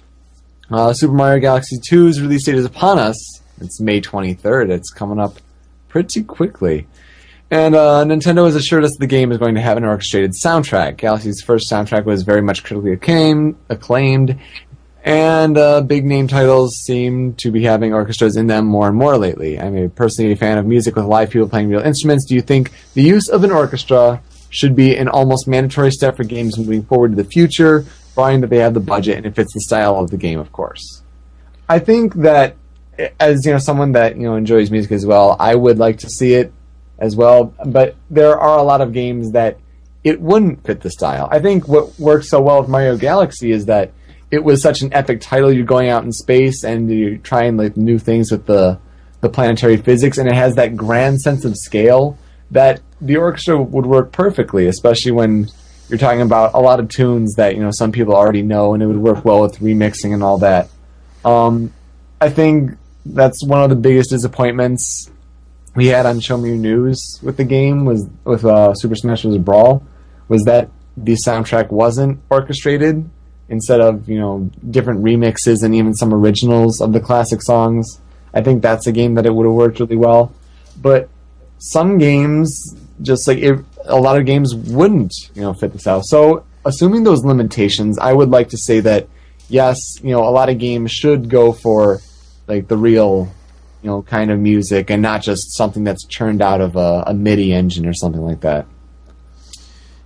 Uh, Super Mario Galaxy 2's release date is upon us. It's May 23rd. It's coming up pretty quickly. And uh, Nintendo has assured us the game is going to have an orchestrated soundtrack. Galaxy's first soundtrack was very much critically acclaimed, acclaimed and uh, big name titles seem to be having orchestras in them more and more lately. I'm a personally a fan of music with live people playing real instruments. Do you think the use of an orchestra should be an almost mandatory step for games moving forward to the future, providing that they have the budget and it fits the style of the game, of course? I think that as you know, someone that you know enjoys music as well, I would like to see it as well. But there are a lot of games that it wouldn't fit the style. I think what works so well with Mario Galaxy is that it was such an epic title. You're going out in space and you're trying like new things with the the planetary physics, and it has that grand sense of scale that the orchestra would work perfectly, especially when you're talking about a lot of tunes that you know some people already know, and it would work well with remixing and all that. Um, I think that's one of the biggest disappointments we had on Show Me News with the game was with uh, Super Smash Bros. Brawl was that the soundtrack wasn't orchestrated instead of you know different remixes and even some originals of the classic songs. I think that's a game that it would have worked really well. But some games, just like a lot of games, wouldn't you know fit the style. So assuming those limitations, I would like to say that yes, you know, a lot of games should go for like the real you know kind of music and not just something that's churned out of a, a MIDI engine or something like that.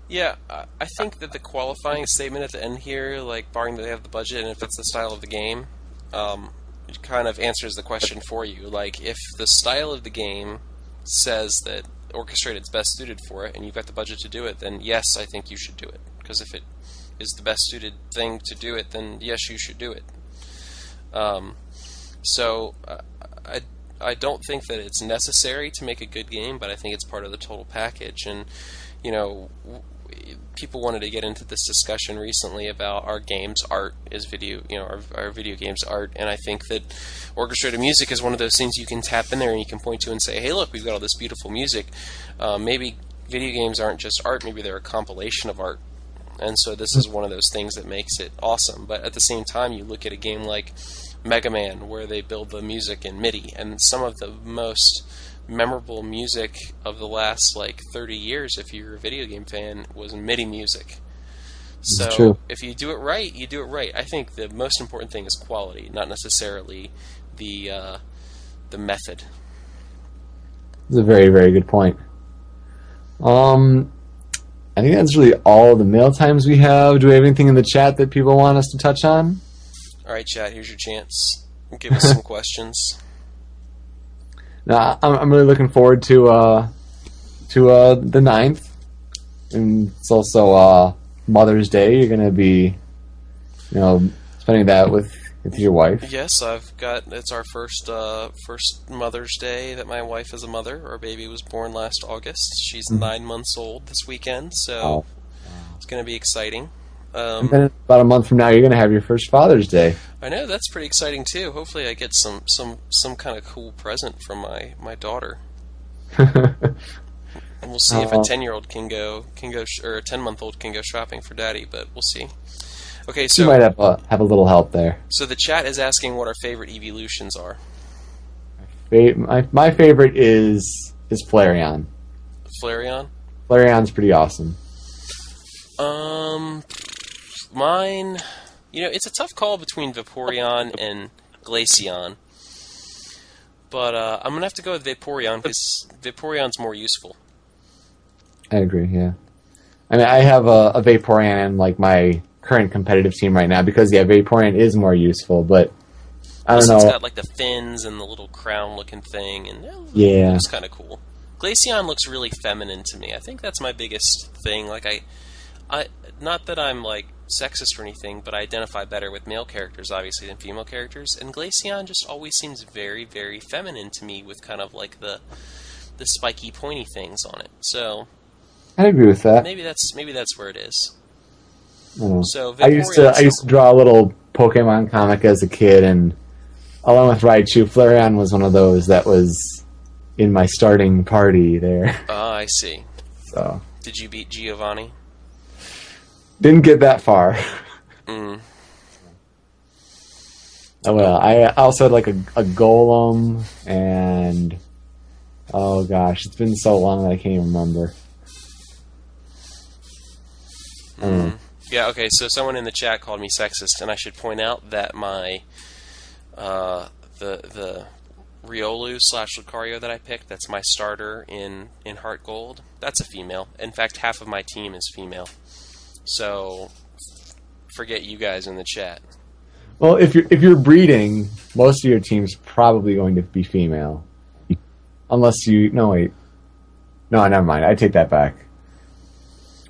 Yeah, I think that the qualifying statement at the end here, like barring that they have the budget and if it's the style of the game, um, it kind of answers the question for you. Like, if the style of the game says that orchestrated's best suited for it, and you've got the budget to do it, then yes, I think you should do it. Because if it is the best suited thing to do it, then yes, you should do it. Um, so uh, I I don't think that it's necessary to make a good game, but I think it's part of the total package. And you know, people wanted to get into this discussion recently about our games art is video you know our, our video games art. And i think that orchestrated music is one of those things you can tap in there and you can point to and say hey look we've got all this beautiful music. Uh, maybe video games aren't just art maybe they're a compilation of art. And so this is one of those things that makes it awesome. But at the same time you look at a game like mega man where they build the music in midi and some of the most memorable music of the last like 30 years, if you're a video game fan, was MIDI music. So if you do it right, you do it right. I think the most important thing is quality, not necessarily the uh, the method. That's a very very good point. Um, I think that's really all the mail times we have. Do we have anything in the chat that people want us to touch on? All right, chat. Here's your chance. Give us some questions. Now, I'm, I'm really looking forward to uh, to uh, the 9th. and it's also uh, Mother's Day. You're gonna be, you know, spending that with with your wife. Yes, I've got. It's our first uh, first Mother's Day that my wife is a mother. Our baby was born last August. She's mm-hmm. nine months old this weekend, so oh. it's gonna be exciting. Um, and then about a month from now, you're going to have your first Father's Day. I know that's pretty exciting too. Hopefully, I get some some some kind of cool present from my my daughter. and we'll see uh, if a uh-huh. ten year old can go can go sh- or a ten month old can go shopping for daddy, but we'll see. Okay, so you might have uh, have a little help there. So the chat is asking what our favorite evolutions are. My, my favorite is is Flareon. Flareon. Flareon's pretty awesome. Um, Mine, you know, it's a tough call between Vaporeon and Glaceon. But uh, I'm gonna have to go with Vaporeon because Vaporeon's more useful. I agree. Yeah, I mean, I have a, a Vaporeon in like my current competitive team right now because yeah, Vaporeon is more useful. But I don't know. It's got like the fins and the little crown-looking thing, and yeah, it's kind of cool. Glaceon looks really feminine to me. I think that's my biggest thing. Like I, I not that I'm like sexist or anything, but I identify better with male characters, obviously, than female characters. And Glaceon just always seems very, very feminine to me, with kind of like the the spiky, pointy things on it. So I agree with that. Maybe that's maybe that's where it is. I so I used to I used to draw a little Pokemon comic as a kid, and along with Raichu, Flareon was one of those that was in my starting party there. Uh, I see. So did you beat Giovanni? Didn't get that far. Mm. Oh well, I also had like a, a golem and Oh gosh, it's been so long that I can't even remember. Mm. Yeah, okay, so someone in the chat called me sexist, and I should point out that my uh, the the Riolu slash Lucario that I picked, that's my starter in, in Heart Gold, that's a female. In fact, half of my team is female. So forget you guys in the chat. Well, if you're if you're breeding, most of your team's probably going to be female, unless you no wait, no never mind. I take that back.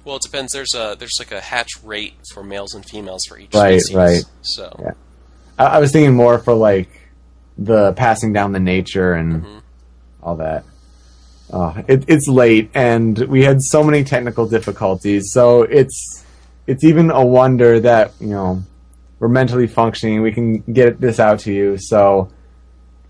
Well, it depends. There's a there's like a hatch rate for males and females for each Right, species. right. So Yeah. I, I was thinking more for like the passing down the nature and Mhm. all that. Uh, it, it's late, and we had so many technical difficulties. So it's it's even a wonder that you know we're mentally functioning. We can get this out to you. So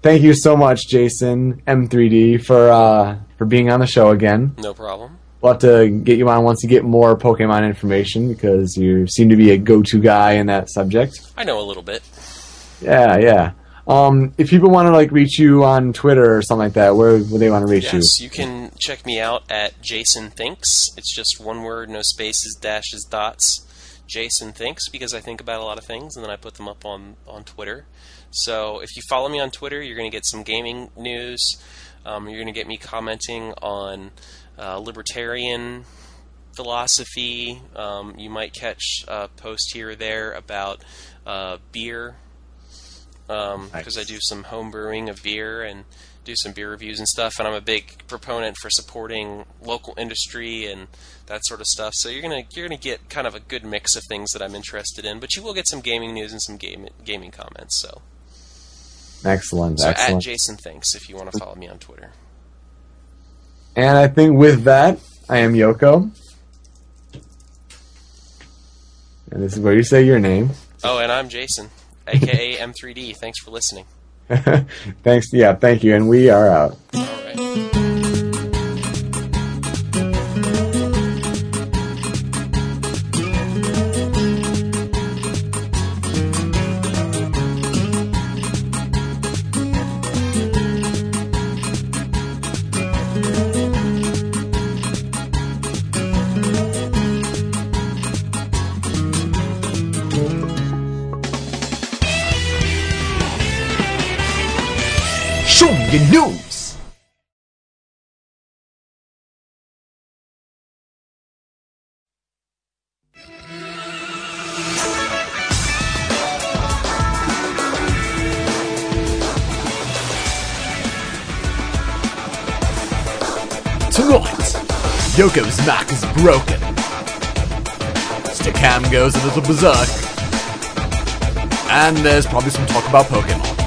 thank you so much, Jason M3D, for uh, for being on the show again. no problem. We'll have to get you on once you get more Pokemon information because you seem to be a go-to guy in that subject. I know a little bit. Yeah, yeah. Um, if people want to like reach you on Twitter or something like that, where would they want to reach you? Yes, you can check me out at Jason Thinks. It's just one word, no spaces, dashes, dots. Jason Thinks because I think about a lot of things and then I put them up on on Twitter. So if you follow me on Twitter, you're going to get some gaming news. Um, you're going to get me commenting on uh, libertarian philosophy. Um, you might catch a post here or there about uh, beer because Nice. I do some home brewing of beer and do some beer reviews and stuff. And I'm a big proponent for supporting local industry and that sort of stuff. So you're gonna you're gonna get kind of a good mix of things that I'm interested in. But you will get some gaming news and some game, gaming comments. So? Excellent, so at. Jason Thinks if you want to follow me on Twitter. and I think with that, I am Yoko. And this is where you say your name. Oh, and I'm Jason, aka M3D. Thanks for listening. Thanks. Yeah, thank you. And we are out. Mac is broken. Stakam goes a little berserk. And there's probably some talk about Pokemon.